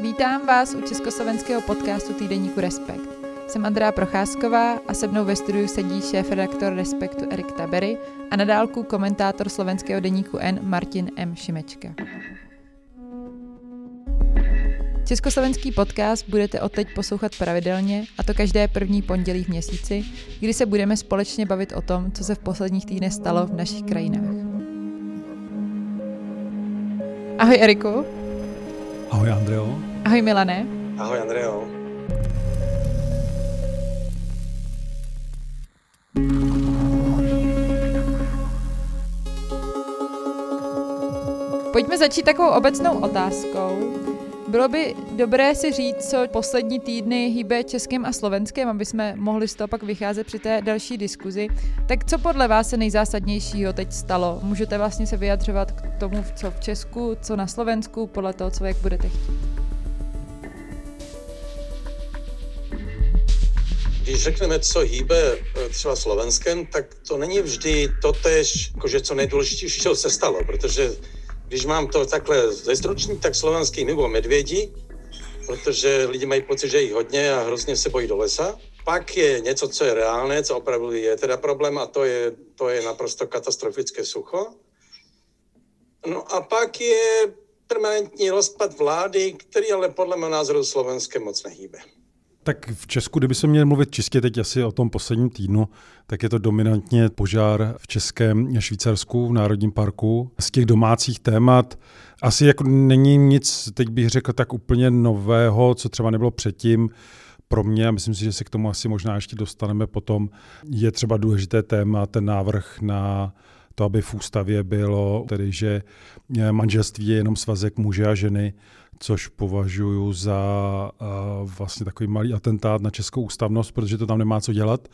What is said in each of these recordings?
Vítám vás u československého podcastu týdeníku Respekt. Jsem Andrea Procházková a se mnou ve studiu sedí šéf-redaktor Respektu Erik Tabery a na dálku komentátor slovenského deníku N Martin M. Šimečka. Československý podcast budete odteď poslouchat pravidelně, a to každé první pondělí v měsíci, kdy se budeme společně bavit o tom, co se v posledních týdnech stalo v našich krajinách. Ahoj Eriku. Ahoj Andreo. Ahoj Milane. Ahoj Andreo. Pojďme začít takovou obecnou otázkou. Bylo by dobré si říct, co poslední týdny hýbe českým a slovenským, aby jsme mohli z toho pak vycházet při té další diskuzi. Tak co podle vás se nejzásadnějšího teď stalo? Můžete vlastně se vyjadřovat k tomu, co v Česku, co na Slovensku, podle toho, co jak budete chtít. Když řekneme, co hýbe eh, třeba Slovenskem, tak to není vždy totež, jakože co nejdůležitějšího se stalo, protože když mám to takhle zestručný, tak slovenský nebo medvědi, protože lidi mají pocit, že jich hodně a hrozně se bojí do lesa. Pak je něco, co je reálné, co opravdu je teda problém a to je, to je naprosto katastrofické sucho. No a pak je permanentní rozpad vlády, který ale podle mého názoru slovenské moc nehýbe. Tak v Česku, kdyby se měl mluvit čistě teď asi o tom posledním týdnu, tak je to dominantně požár v Českém Švýcarsku v Národním parku. Z těch domácích témat asi jako není nic, teď bych řekl, tak úplně nového, co třeba nebylo předtím pro mě, a myslím si, že se k tomu asi možná ještě dostaneme potom, je třeba důležité téma, ten návrh na to, aby v ústavě bylo, tedy že manželství je jenom svazek muže a ženy, což považuji za uh, vlastně takový malý atentát na českou ústavnost, protože to tam nemá co dělat.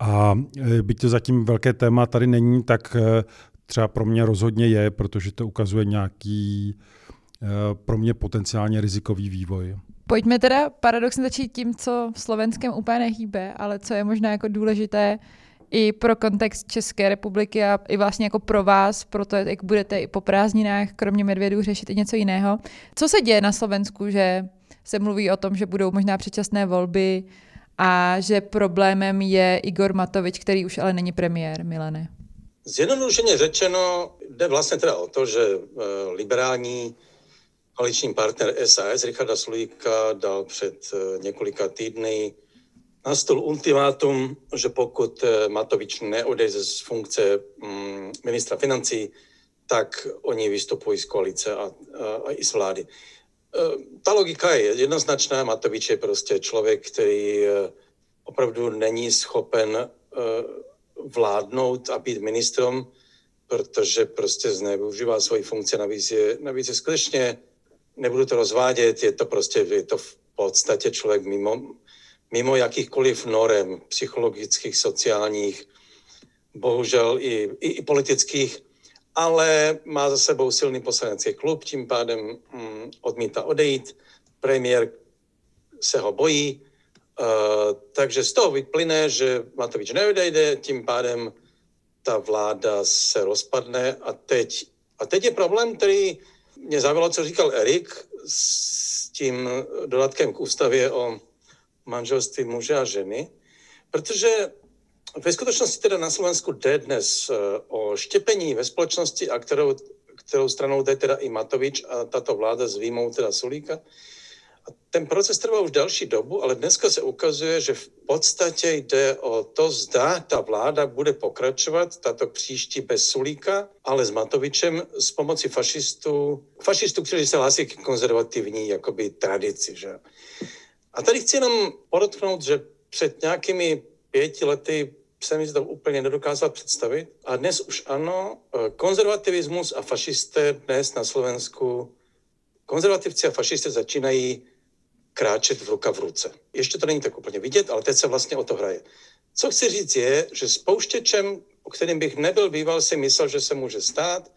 A e, byť to zatím velké téma tady není, tak e, třeba pro mě rozhodně je, protože to ukazuje nějaký pro mě potenciálně rizikový vývoj. Pojďme teda paradoxně začít tím, co v Slovenskem úplně nehýbe, ale co je možná jako důležité i pro kontext České republiky a i vlastně jako pro vás, pro to, jak budete i po prázdninách, kromě medvědů, řešit i něco jiného. Co se děje na Slovensku, že se mluví o tom, že budou možná předčasné volby a že problémem je Igor Matovič, který už ale není premiér, Milane? Zjednodušeně řečeno, jde vlastně teda o to, že eh, liberální koaliční partner SAS Richarda Sulíka dal před eh, několika týdny na stůl ultimátum, že pokud eh, Matovič neodejde z funkce mm, ministra financí, tak oni vystupují z koalice a, a, a i z vlády. Eh, ta logika je jednoznačná. Matovič je prostě člověk, který eh, opravdu není schopen vládnout a být ministrem, protože prostě zneužívá svoji funkci. Navíc je, navíc je skutečně, nebudu to rozvádět, je to prostě je to v podstatě člověk mimo, mimo jakýchkoliv norem psychologických, sociálních, bohužel i, i, i politických, ale má za sebou silný poslanecký klub, tím pádem mm, odmítá odejít. Premiér se ho bojí, uh, takže z toho vyplyne, že Matovič neodejde, tím pádem ta vláda se rozpadne a teď, a teď je problém, který mě zaujalo, co říkal Erik s tím dodatkem k ústavě o manželství muže a ženy, protože ve skutečnosti teda na Slovensku jde dnes eh, o štěpení ve společnosti, a kterou, kterou stranou jde teda i Matovič a tato vláda s výjimou teda Sulíka. A ten proces trvá už další dobu, ale dneska se ukazuje, že v podstatě jde o to, zda ta vláda bude pokračovat, tato příští bez Sulíka, ale s Matovičem s pomocí fašistů, fašistů, kteří se hlásí k konzervativní jakoby tradici. Že? A tady chci jenom podotknout, že před nějakými pěti lety jsem mi to úplně nedokázal představit. A dnes už ano, konzervativismus a fašisté dnes na Slovensku, konzervativci a fašisté začínají kráčet v ruka v ruce. Ještě to není tak úplně vidět, ale teď se vlastně o to hraje. Co chci říct je, že spouštěčem, o kterým bych nebyl býval, si myslel, že se může stát,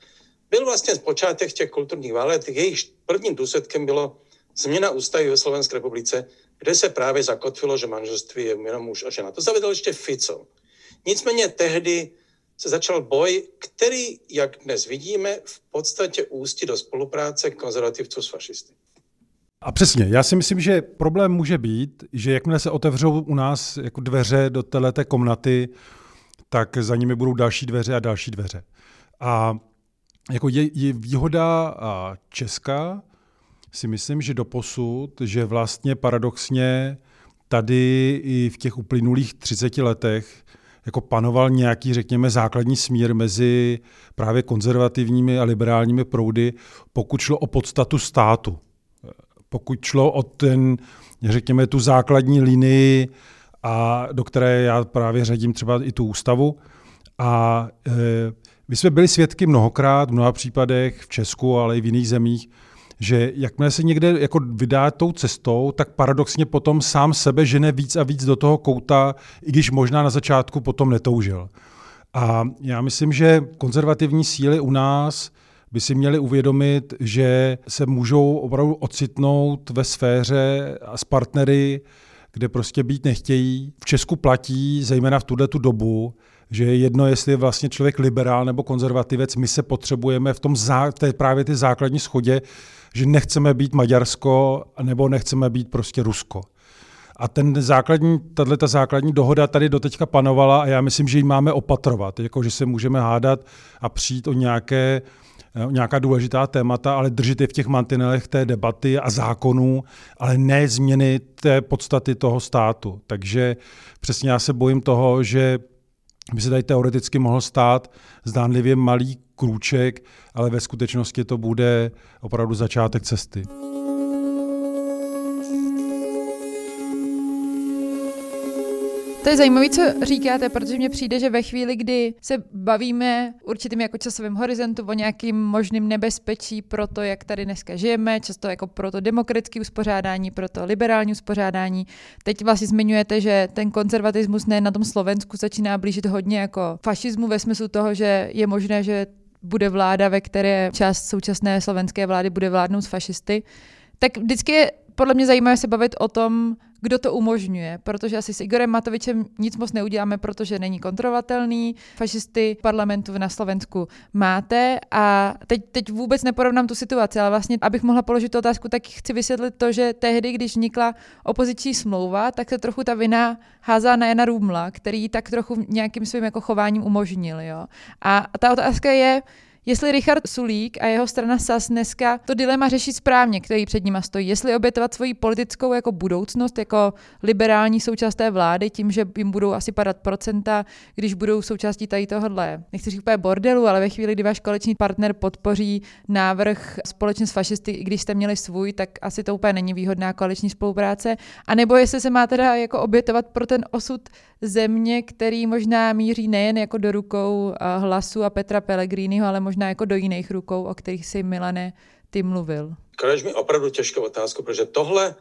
byl vlastně počátek těch kulturních válek, jejich prvním důsledkem bylo změna ústavy ve Slovenské republice, kde se právě zakotvilo, že manželství je jenom muž a žena. To zavedl ještě Fico. Nicméně tehdy se začal boj, který, jak dnes vidíme, v podstatě ústí do spolupráce konzervativců s fašisty. A přesně, já si myslím, že problém může být, že jakmile se otevřou u nás jako dveře do této komnaty, tak za nimi budou další dveře a další dveře. A jako je, je výhoda Česka, si myslím, že doposud, že vlastně paradoxně tady i v těch uplynulých 30 letech jako panoval nějaký, řekněme, základní smír mezi právě konzervativními a liberálními proudy, pokud šlo o podstatu státu. Pokud šlo o ten, řekněme, tu základní linii, a do které já právě řadím třeba i tu ústavu. A e, my jsme byli svědky mnohokrát, v mnoha případech v Česku, ale i v jiných zemích, že jakmile se někde jako vydá tou cestou, tak paradoxně potom sám sebe žene víc a víc do toho kouta, i když možná na začátku potom netoužil. A já myslím, že konzervativní síly u nás by si měli uvědomit, že se můžou opravdu ocitnout ve sféře a s partnery, kde prostě být nechtějí. V Česku platí, zejména v tuhle tu dobu, že je jedno, jestli je vlastně člověk liberál nebo konzervativec, my se potřebujeme v tom zá, té právě ty základní schodě, že nechceme být Maďarsko nebo nechceme být prostě Rusko. A ten základní, tato základní dohoda tady doteďka panovala a já myslím, že ji máme opatrovat, jako že se můžeme hádat a přijít o nějaké Eh, nějaká důležitá témata, ale držet je v těch mantinelech té debaty a zákonů, ale ne změny té podstaty toho státu. Takže přesně já se bojím toho, že by se tady teoreticky mohl stát zdánlivě malý krůček, ale ve skutečnosti to bude opravdu začátek cesty. To je zajímavé, co říkáte, protože mně přijde, že ve chvíli, kdy se bavíme určitým jako časovým horizontu o nějakým možným nebezpečí pro to, jak tady dneska žijeme, často jako pro to demokratické uspořádání, pro to liberální uspořádání. Teď vlastně zmiňujete, že ten konzervatismus ne na tom Slovensku začíná blížit hodně jako fašismu ve smyslu toho, že je možné, že bude vláda, ve které část současné slovenské vlády bude vládnout s fašisty. Tak vždycky je podle mě zajímavé se bavit o tom, kdo to umožňuje, protože asi s Igorem Matovičem nic moc neuděláme, protože není kontrolovatelný. Fašisty parlamentu na Slovensku máte a teď, teď vůbec neporovnám tu situaci, ale vlastně, abych mohla položit tu otázku, tak chci vysvětlit to, že tehdy, když vznikla opoziční smlouva, tak se trochu ta vina házá na Jana Růmla, který tak trochu nějakým svým jako chováním umožnil. Jo? A ta otázka je, jestli Richard Sulík a jeho strana SAS dneska to dilema řeší správně, který před nima stojí. Jestli obětovat svoji politickou jako budoucnost, jako liberální součást té vlády, tím, že jim budou asi padat procenta, když budou součástí tady tohohle, nechci říct úplně bordelu, ale ve chvíli, kdy váš koaliční partner podpoří návrh společně s fašisty, i když jste měli svůj, tak asi to úplně není výhodná koaliční spolupráce. A nebo jestli se má teda jako obětovat pro ten osud země, který možná míří nejen jako do rukou eh, hlasu a Petra Pellegriniho, ale možná jako do jiných rukou, o kterých si Milane ty mluvil. Kladeš mi opravdu těžkou otázku, protože tohle,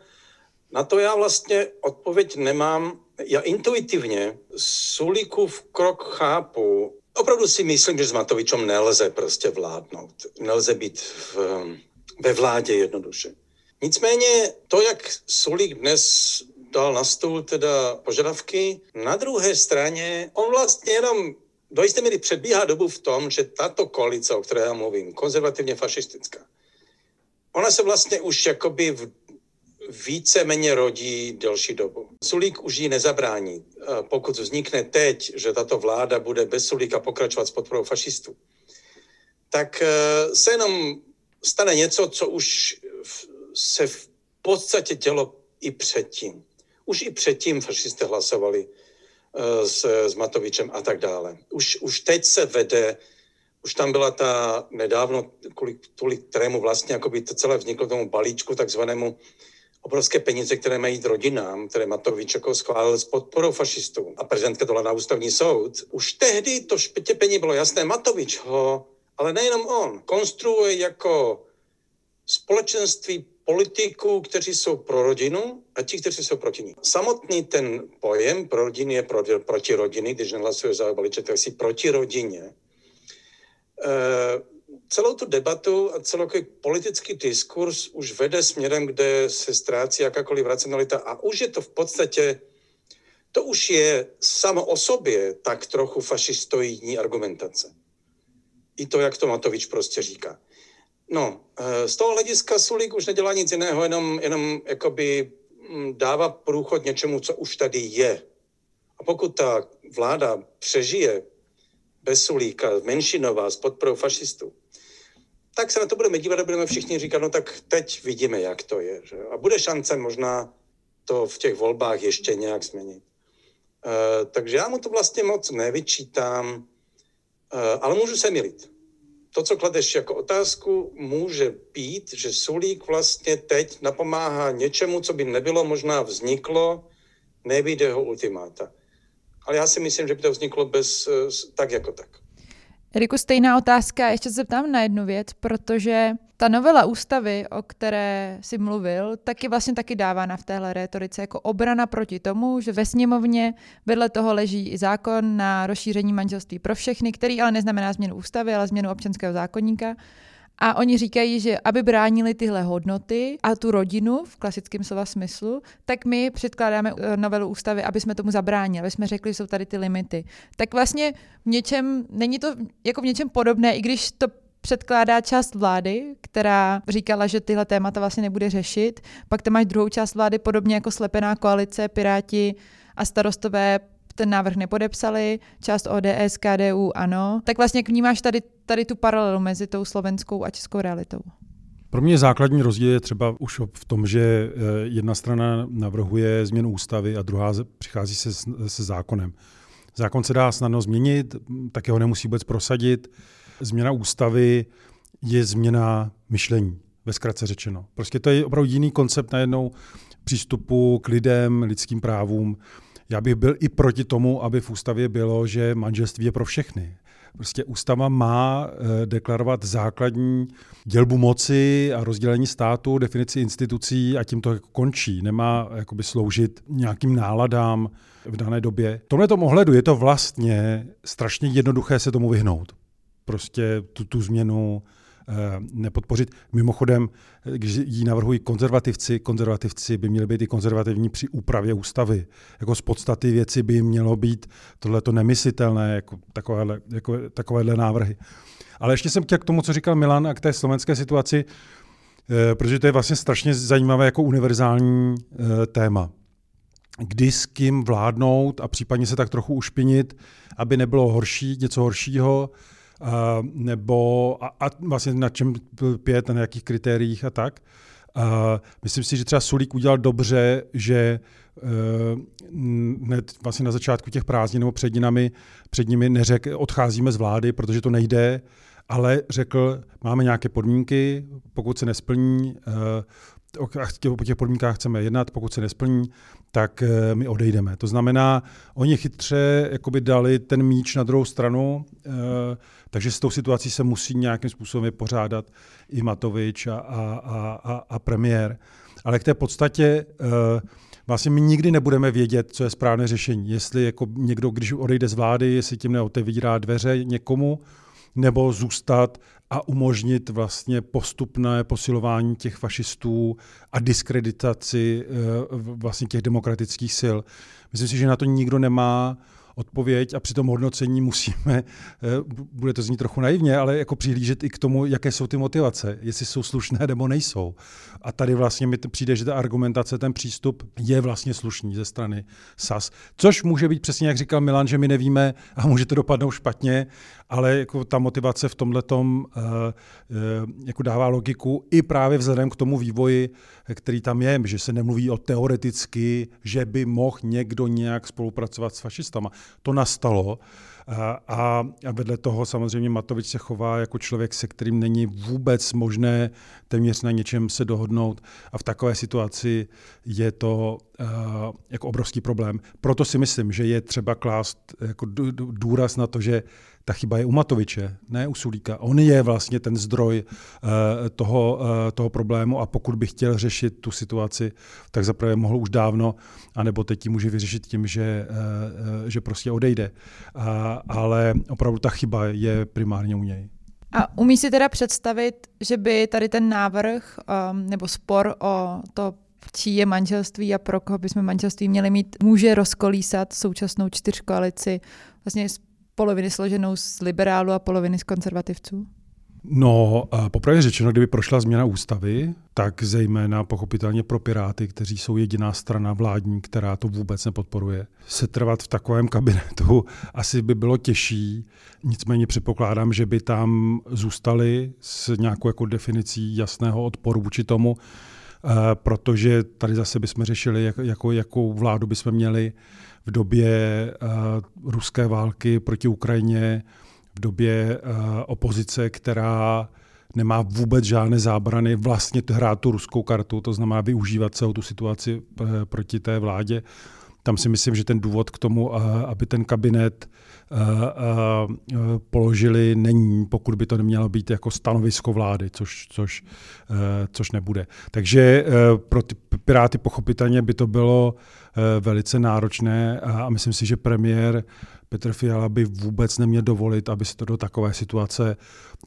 na to já vlastně odpověď nemám. Já intuitivně Sulíkův krok chápu. Opravdu si myslím, že s Matovičem nelze prostě vládnout. Nelze být v, ve vládě jednoduše. Nicméně to, jak Sulík dnes dal na stůl teda požadavky. Na druhé straně on vlastně jenom do jisté míry předbíhá dobu v tom, že tato koalice, o které já mluvím, konzervativně fašistická, ona se vlastně už jakoby v více-méně rodí delší dobu. Sulík už ji nezabrání. Pokud vznikne teď, že tato vláda bude bez Sulíka pokračovat s podporou fašistů, tak eh, se jenom stane něco, co už se v podstatě dělo i předtím. Už i předtím fašisté hlasovali uh, s, s Matovičem a tak dále. Už, už teď se vede, už tam byla ta nedávno, kvůli, kvůli kterému vlastně jako by to celé vzniklo tomu balíčku takzvanému obrovské peníze, které mají rodinám, které Matovič jako schválil s podporou fašistů a prezidentka dala na ústavní soud. Už tehdy to štěpení bylo jasné. Matovič ho, ale nejenom on, konstruuje jako společenství politiků, kteří jsou pro rodinu a ti, kteří jsou proti ní. Samotný ten pojem pro rodiny je pro, proti rodiny, když nehlasuje za balíček, tak si proti rodině. E, celou tu debatu a celý politický diskurs už vede směrem, kde se ztrácí jakákoliv racionalita a už je to v podstatě, to už je samo o sobě tak trochu fašistoidní argumentace. I to, jak to Matovič prostě říká. No, eh, z toho hlediska Sulík už nedělá nic jiného, jenom, jenom jakoby mm, dává průchod něčemu, co už tady je. A pokud ta vláda přežije bez Sulíka, menšinová, s podporou fašistů, tak se na to budeme dívat a budeme všichni říkat, no tak teď vidíme, jak to je. Že? A bude šance možná to v těch volbách ještě nějak změnit. E, takže já mu to vlastně moc nevyčítám, e, ale můžu se milit. To, co kladeš jako otázku, může být, že Sulík vlastně teď napomáhá něčemu, co by nebylo možná vzniklo, nebýt jeho ultimáta. Ale já si myslím, že by to vzniklo bez, eh, tak jako tak. Eriku, stejná otázka. Ještě se zeptám na jednu věc, protože ta novela ústavy, o které si mluvil, taky vlastně taky dávána v téhle rétorice jako obrana proti tomu, že ve sněmovně vedle toho leží i zákon na rozšíření manželství pro všechny, který ale neznamená změnu ústavy, ale změnu občanského zákonníka. A oni říkají, že aby bránili tyhle hodnoty a tu rodinu v klasickém slova smyslu, tak my předkládáme eh, novelu ústavy, aby jsme tomu zabránili, aby jsme řekli, že jsou tady ty limity. Tak vlastně v něčem, není to jako v něčem podobné, i když to předkládá část vlády, která říkala, že tyhle témata vlastně nebude řešit. Pak tam máš druhou část vlády, podobně jako slepená koalice, Piráti a starostové ten návrh nepodepsali, část ODS, KDU ano. Tak vlastně jak vnímáš tady, tady tu paralelu mezi tou slovenskou a českou realitou? Pro mě základní rozdíl je třeba už v tom, že eh, jedna strana navrhuje změnu ústavy a druhá přichází se, se zákonem. Zákon se dá snadno změnit, tak ho nemusí vůbec prosadit. Změna ústavy je změna myšlení, ve zkratce řečeno. Prostě to je opravdu jiný koncept najednou přístupu k lidem, lidským právům. Já bych byl i proti tomu, aby v ústavě bylo, že manželství je pro všechny. Prostě ústava má eh, deklarovat základní dělbu moci a rozdělení státu, definici institucí a tím to jako končí. Nemá jakoby sloužit nějakým náladám v dané době. V tomhle ohledu je to vlastně strašně jednoduché se tomu vyhnout. Prostě tu, tu změnu Eh, nepodpořit. Mimochodem, když ji navrhují konzervativci, konzervativci by měli být i konzervativní při úpravě ústavy. Jako z podstaty věci by mělo být tohleto nemyslitelné, jako takovéhle, jako takovéhle návrhy. Ale ještě jsem chtěl k tomu, co říkal Milan a k té slovenské situaci, eh, protože to je vlastně strašně zajímavé jako univerzální eh, téma. Kdy s kým vládnout a případně se tak trochu ušpinit, aby nebylo horší, něco horšího, nebo a, a vlastně na čem pět, na jakých kritériích a tak. A myslím si, že třeba Sulík udělal dobře, že uh, hned vlastně na začátku těch prázdnin nebo před nimi, před nimi neřekl, odcházíme z vlády, protože to nejde, ale řekl, máme nějaké podmínky, pokud se nesplní, uh, o těch podmínkách chceme jednat, pokud se nesplní, tak eh, my odejdeme. To znamená, oni chytře jakoby dali ten míč na druhou stranu, eh, takže s tou situací se musí nějakým způsobem pořádat i Matovič a, a, a, a premiér. Ale k té podstatě eh, vlastně my nikdy nebudeme vědět, co je správné řešení. Jestli jako někdo, když odejde z vlády, jestli tím neotevírá dveře někomu, nebo zůstat a umožnit vlastně postupné posilování těch fašistů a diskreditaci eh, vlastně těch demokratických sil. Myslím si, že na to nikdo nemá odpověď a při tom hodnocení musíme, eh, bude to znít trochu naivně, ale jako přihlížet i k tomu, jaké jsou ty motivace, jestli jsou slušné nebo nejsou. A tady vlastně mi přijde, že ta argumentace, ten přístup je vlastně slušný ze strany SAS. Což může být přesně, jak říkal Milan, že my nevíme a může to dopadnout špatně, ale jako ta motivace v tomhle tom uh, uh, jako dává logiku i právě vzhledem k tomu vývoji, který tam je, že se nemluví o teoreticky, že by mohl někdo nějak spolupracovat s fašistama. To nastalo. A, vedle toho samozřejmě Matovič se chová jako člověk, se kterým není vůbec možné téměř na něčem se dohodnout a v takové situaci je to uh, jako obrovský problém. Proto si myslím, že je třeba klást jako důraz na to, že ta chyba je u Matoviče, ne u Sulíka. On je vlastně ten zdroj uh, toho, uh, toho problému a pokud by chtěl řešit tu situaci, tak zaprvé mohl už dávno, anebo teď ji může vyřešit tím, že, uh, že prostě odejde. Uh, ale opravdu ta chyba je primárně u něj. A umí si teda představit, že by tady ten návrh um, nebo spor o to, čí je manželství a pro koho bychom manželství měli mít, může rozkolísat současnou čtyřkoalici vlastně poloviny složenou z liberálů a poloviny z konzervativců? No, popravdě řečeno, kdyby prošla změna ústavy, tak zejména pochopitelně pro Piráty, kteří jsou jediná strana vládní, která to vůbec nepodporuje, se trvat v takovém kabinetu asi by bylo těžší. Nicméně předpokládám, že by tam zůstali s nějakou jako definicí jasného odporu vůči tomu, eh, protože tady zase bychom řešili, jak, jako, jakou vládu bychom měli v době uh, ruské války proti Ukrajině, v době uh, opozice, která nemá vůbec žádné zábrany vlastně hrát tu ruskou kartu, to znamená využívat celou tu situaci uh, proti té vládě. Tam si myslím, že ten důvod k tomu, uh, aby ten kabinet uh, uh, položili, není, pokud by to nemělo být jako stanovisko vlády, což, což, což nebude. Takže pro ty Piráty pochopitelně by to bylo velice náročné a myslím si, že premiér Petr Fiala by vůbec neměl dovolit, aby se to do takové situace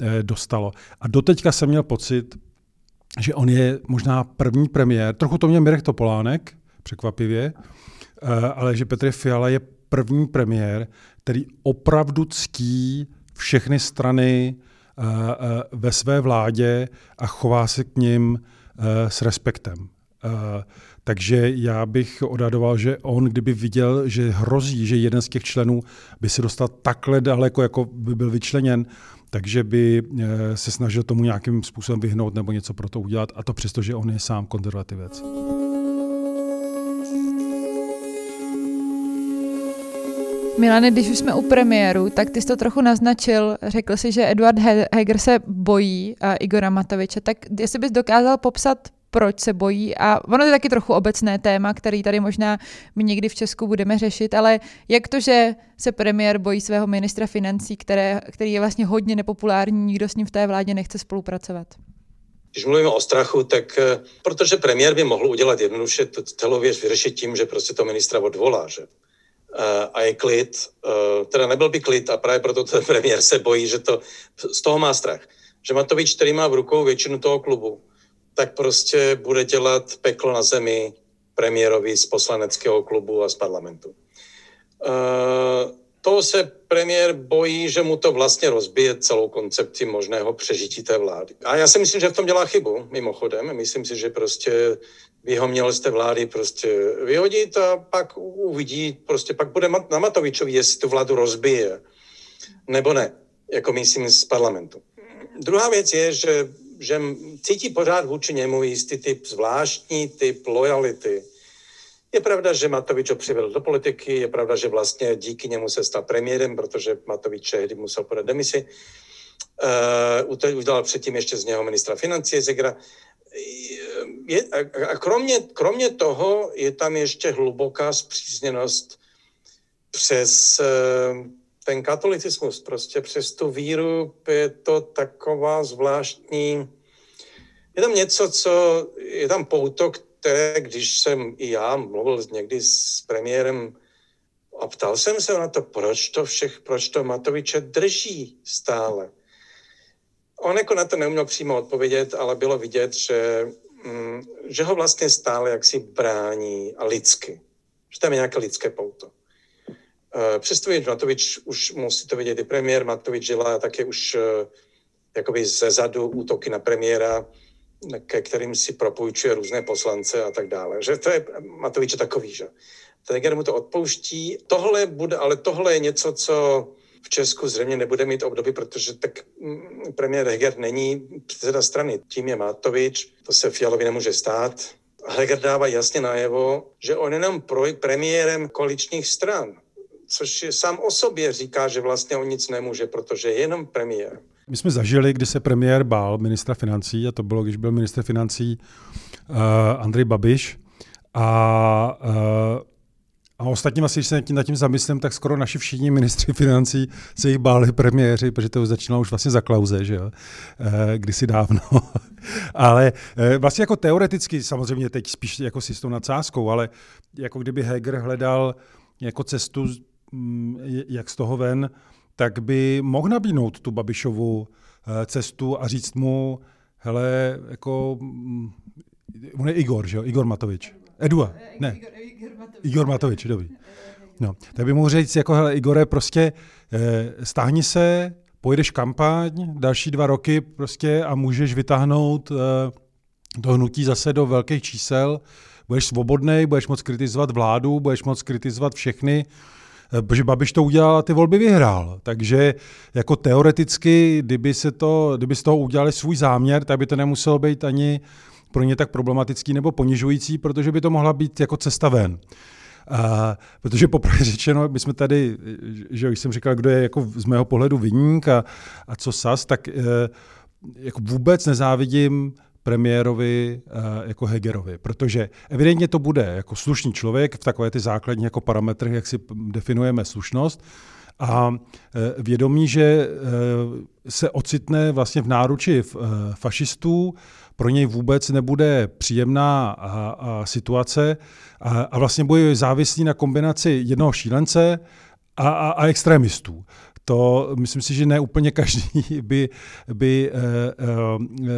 eh, dostalo. A doteďka jsem měl pocit, že on je možná první premiér, trochu to měl Mirek Topolánek, překvapivě, eh, ale že Petr Fiala je první premiér, který opravdu ctí všechny strany eh, ve své vládě a chová se k ním s respektem. Takže já bych odhadoval, že on, kdyby viděl, že hrozí, že jeden z těch členů by se dostal takhle daleko, jako by byl vyčleněn, takže by eh, se snažil tomu nějakým způsobem vyhnout nebo něco pro to udělat, a to přesto, že on je sám konzervativec. Milane, když už jsme u premiéru, tak ty jsi to trochu naznačil. Řekl si, že Eduard Heger se bojí uh, Igora Matoviče. Tak jestli bys dokázal popsat, proč se bojí. A ono je taky trochu obecné téma, který tady možná my někdy v Česku budeme řešit, ale jak to, že se premiér bojí svého ministra financí, které, který je vlastně hodně nepopulární, nikdo s ním v té vládě nechce spolupracovat? Když mluvíme o strachu, tak eh, protože premiér by mohl udělat jednoduše celou věc vyřešit tím, že prostě to ministra odvolá, že? Eh, a je klid, eh, teda nebyl by klid a právě proto ten premiér se bojí, že to, z toho má strach. Že Matovič, který má v rukou většinu toho klubu, tak prostě bude dělat peklo na zemi premiérovi z poslaneckého klubu a z parlamentu. Uh, to se premiér bojí, že mu to vlastně rozbije celou koncepci možného přežití té vlády. A já si myslím, že v tom dělá chybu, mimochodem. Myslím si, že prostě by ho měl z té vlády prostě vyhodit a pak uvidí, prostě pak bude na Matovičovi, jestli tu vládu rozbije, nebo ne, jako myslím z parlamentu. Druhá věc je, že že cítí pořád vůči němu jistý typ zvláštní typ lojality. Je pravda, že Matovič ho přivedl do politiky, je pravda, že vlastně díky němu se stal premiérem, protože Matovič tehdy musel podat demisi. Uh, udělal předtím ještě z něho ministra financí Zegra. Je, a, a kromě, kromě toho je tam ještě hluboká zpřízněnost přes uh, ten katolicismus, prostě přes tu víru je to taková zvláštní, je tam něco, co, je tam pouto, které, když jsem i já mluvil někdy s premiérem a ptal jsem se na to, proč to všech, proč to Matoviče drží stále. On jako na to neuměl přímo odpovědět, ale bylo vidět, že, mm, že ho vlastně stále jaksi brání a lidsky. Že tam je nějaké lidské pouto. Eh, Přesto Matovič už musí to vidět i premiér, Matovič dělá také už eh, jakoby ze zadu útoky na premiéra, ke kterým si propůjčuje různé poslance a tak dále. Že to je Matovič je takový, že. Ten mu to odpouští. Tohle bude, ale tohle je něco, co v Česku zřejmě nebude mít období, protože tak mm, premiér Heger není předseda strany. Tím je Matovič, to se Fialovi nemůže stát. Heger dává jasně najevo, že on jenom pro premiérem koaličních stran což je sám o sobě říká, že vlastně o nic nemůže, protože je jenom premiér. My jsme zažili, kdy se premiér bál ministra financí, a to bylo, když byl ministr financí uh, Andrej Babiš. A, uh, a ostatním asi, když se nad tím zamyslím, tak skoro naši všichni ministři financí se jich báli premiéři, protože to začínalo už vlastně za klauze, že jo, uh, kdysi dávno. ale uh, vlastně jako teoreticky, samozřejmě teď spíš jako s jistou nadsázkou, ale jako kdyby Heger hledal jako cestu Mm, jak z toho ven, tak by mohl nabídnout tu Babišovu cestu a říct mu, hele, jako, mm, on je Igor, že jo, Igor Matovič. Edua, ne. Igor, Igor Matovič. Igor Matovič, dobrý. No, tak by mohl říct, jako hele, Igore, prostě eh, stáhni se, pojedeš kampaň další dva roky prostě a můžeš vytáhnout eh, to hnutí zase do velkých čísel, budeš svobodný, budeš moc kritizovat vládu, budeš moc kritizovat všechny, eh, protože Babiš to udělal a ty volby vyhrál. Takže jako teoreticky, kdyby, se to, kdyby z toho udělali svůj záměr, tak by to nemuselo být ani pro ně tak problematický nebo ponižující, protože by to mohla být jako cesta ven. A, protože poprvé řečeno, my jsme tady, že už jsem říkal, kdo je jako z mého pohledu vyník a, a co sas, tak e, jako vůbec nezávidím premiérovi e, jako Hegerovi, protože evidentně to bude jako slušný člověk v takové ty základní jako parametry, jak si definujeme slušnost, a e, vědomí, že e, se ocitne vlastně v náruči fašistů, pro něj vůbec nebude příjemná a, a situace a, a vlastně bude závislý na kombinaci jednoho šílence a, a, a extremistů. To myslím si, že ne úplně každý by, by, by,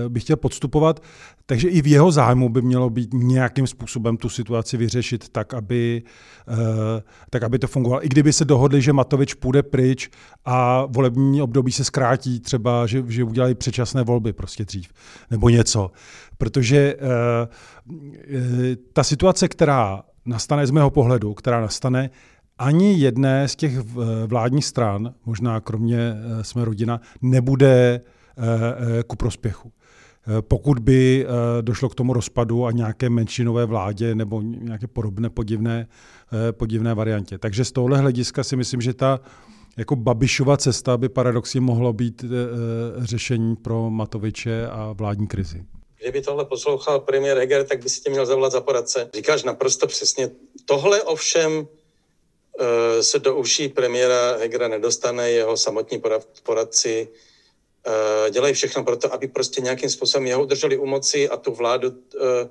by chtěl podstupovat. Takže i v jeho zájmu by mělo být nějakým způsobem tu situaci vyřešit tak, aby, eh, tak, aby to fungovalo. I kdyby se dohodli, že Matovič půjde pryč a volební období se zkrátí, třeba, že, že udělají předčasné volby prostě dřív, nebo něco. Protože eh, eh, ta situace, která nastane z mého pohledu, která nastane, ani jedné z těch vládních stran, možná kromě jsme rodina, nebude ku prospěchu. Eh, pokud by eh, došlo k tomu rozpadu a nějaké menšinové vládě nebo nějaké podobné podivné, eh, podivné variantě. Takže z tohohle hlediska si myslím, že ta jako Babišova cesta by paradoxně mohlo být řešení pro Matoviče a vládní krizi. Kdyby tohle poslouchal premiér Heger, tak by si tě měl zavolat za poradce. Říkáš naprosto přesně. Tohle ovšem se do uší premiéra Hegera nedostane, jeho samotní poradci Eh, dělají všechno pro to, aby prostě nějakým způsobem jeho udrželi u moci a tu vládu eh,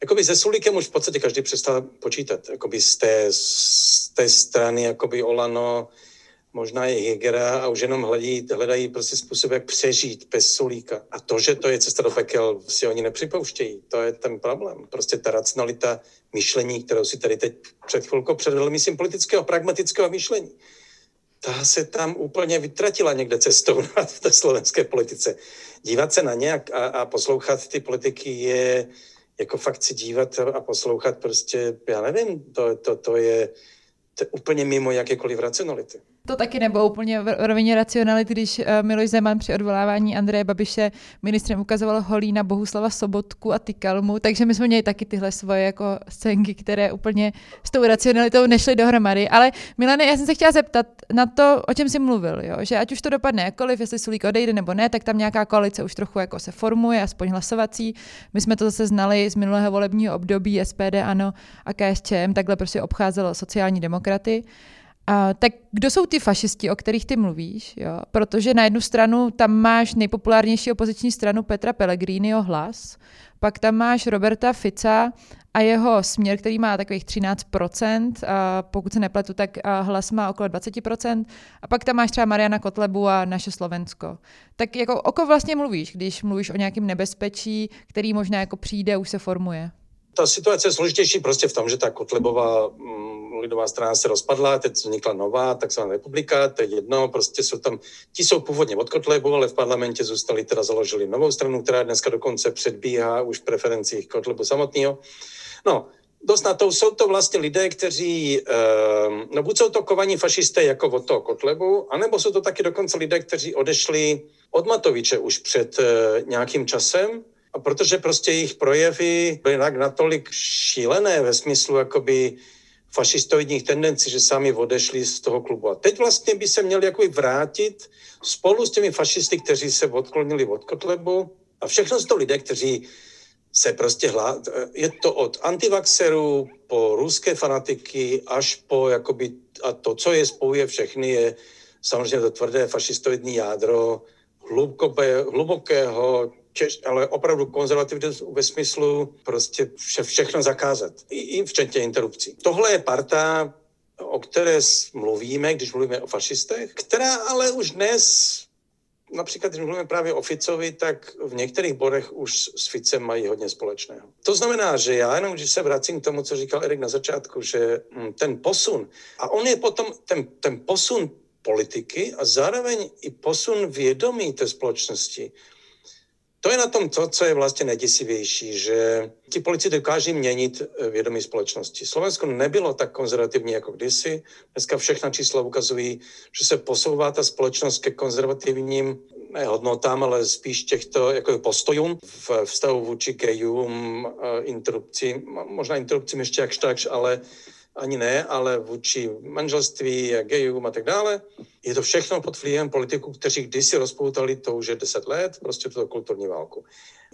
jakoby se Sulíkem už v podstatě každý přestal počítat. Jakoby z té, z té strany jakoby Olano, možná je Hegera a už jenom hledají, hledají prostě způsob, jak přežít bez Sulíka. A to, že to je cesta do pekel, si oni nepřipouštějí. To je ten problém. Prostě ta racionalita myšlení, kterou si tady teď před chvilkou předvedl, myslím, politického, pragmatického myšlení ta se tam úplně vytratila někde cestou v té slovenské politice. Dívat se na ně a, a poslouchat ty politiky je jako fakt si dívat a poslouchat prostě, já nevím, to, to, to, je, to je úplně mimo jakékoliv racionality to taky nebylo úplně v rovině racionality, když uh, Miloš Zeman při odvolávání Andreje Babiše ministrem ukazoval holí na Bohuslava Sobotku a tykal mu, takže my jsme měli taky tyhle svoje jako scénky, které úplně s tou racionalitou nešly dohromady. Ale Milane, já jsem se chtěla zeptat na to, o čem jsi mluvil, jo? že ať už to dopadne jakkoliv, jestli Sulík odejde nebo ne, tak tam nějaká koalice už trochu jako se formuje, aspoň hlasovací. My jsme to zase znali z minulého volebního období SPD, ANO a KSČM, takhle prostě obcházelo sociální demokraty. A, tak kdo jsou ty fašisti, o kterých ty mluvíš? Jo? Protože na jednu stranu tam máš nejpopulárnější opoziční stranu Petra Pellegriniho hlas, pak tam máš Roberta Fica a jeho směr, který má takových 13%, a pokud se nepletu, tak hlas má okolo 20%, a pak tam máš třeba Mariana Kotlebu a naše Slovensko. Tak jako o koho vlastně mluvíš, když mluvíš o nějakém nebezpečí, který možná jako přijde, už se formuje? Ta situace je složitější prostě v tom, že ta Kotlebová mm, lidová strana se rozpadla, teď vznikla nová takzvaná republika, to je jedno, prostě jsou tam, ti jsou původně od Kotlebu, ale v parlamentě zůstali, teda založili novou stranu, která dneska dokonce předbíhá už v preferencích Kotlebu samotného. No, dost na to jsou to vlastně lidé, kteří, ehm, no buď jsou to kovaní fašisté jako od toho Kotlebu, anebo jsou to taky dokonce lidé, kteří odešli od Matoviče už před eh, nějakým časem, a protože prostě jejich projevy byly natolik šílené ve smyslu jakoby fašistoidních tendencí, že sami odešli z toho klubu. A teď vlastně by se měli jako vrátit spolu s těmi fašisty, kteří se odklonili od Kotlebu. A všechno jsou to lidé, kteří se prostě hlá... Je to od antivaxerů po ruské fanatiky až po jakoby... A to, co je spojuje všechny, je samozřejmě to tvrdé fašistoidní jádro hluboké, hlubokého Češ, ale opravdu konzervativní ve smyslu prostě vše, všechno zakázat, I, i včetně interrupcí. Tohle je parta, o které mluvíme, když mluvíme o fašistech, která ale už dnes například, když mluvíme právě o Ficovi, tak v některých bodech už s Ficem mají hodně společného. To znamená, že já jenom, když se vracím k tomu, co říkal Erik na začátku, že hm, ten posun, a on je potom ten, ten posun politiky a zároveň i posun vědomí té společnosti, to je na tom to, co je vlastně nejděsivější, že ti politici dokáží měnit eh, vědomí společnosti. Slovensko nebylo tak konzervativní jako kdysi. Dneska všechna čísla ukazují, že se posouvá ta společnost ke konzervativním ne hodnotám, ale spíš těchto jako postojům v vztahu vůči gejům, eh, interrupci, možná interrupcím ještě jakž takž, ale ani ne, ale vůči manželství gejům a tak dále. Je to všechno pod vlivem politiků, kteří kdysi rozpoutali to už je deset let, prostě tuto kulturní válku.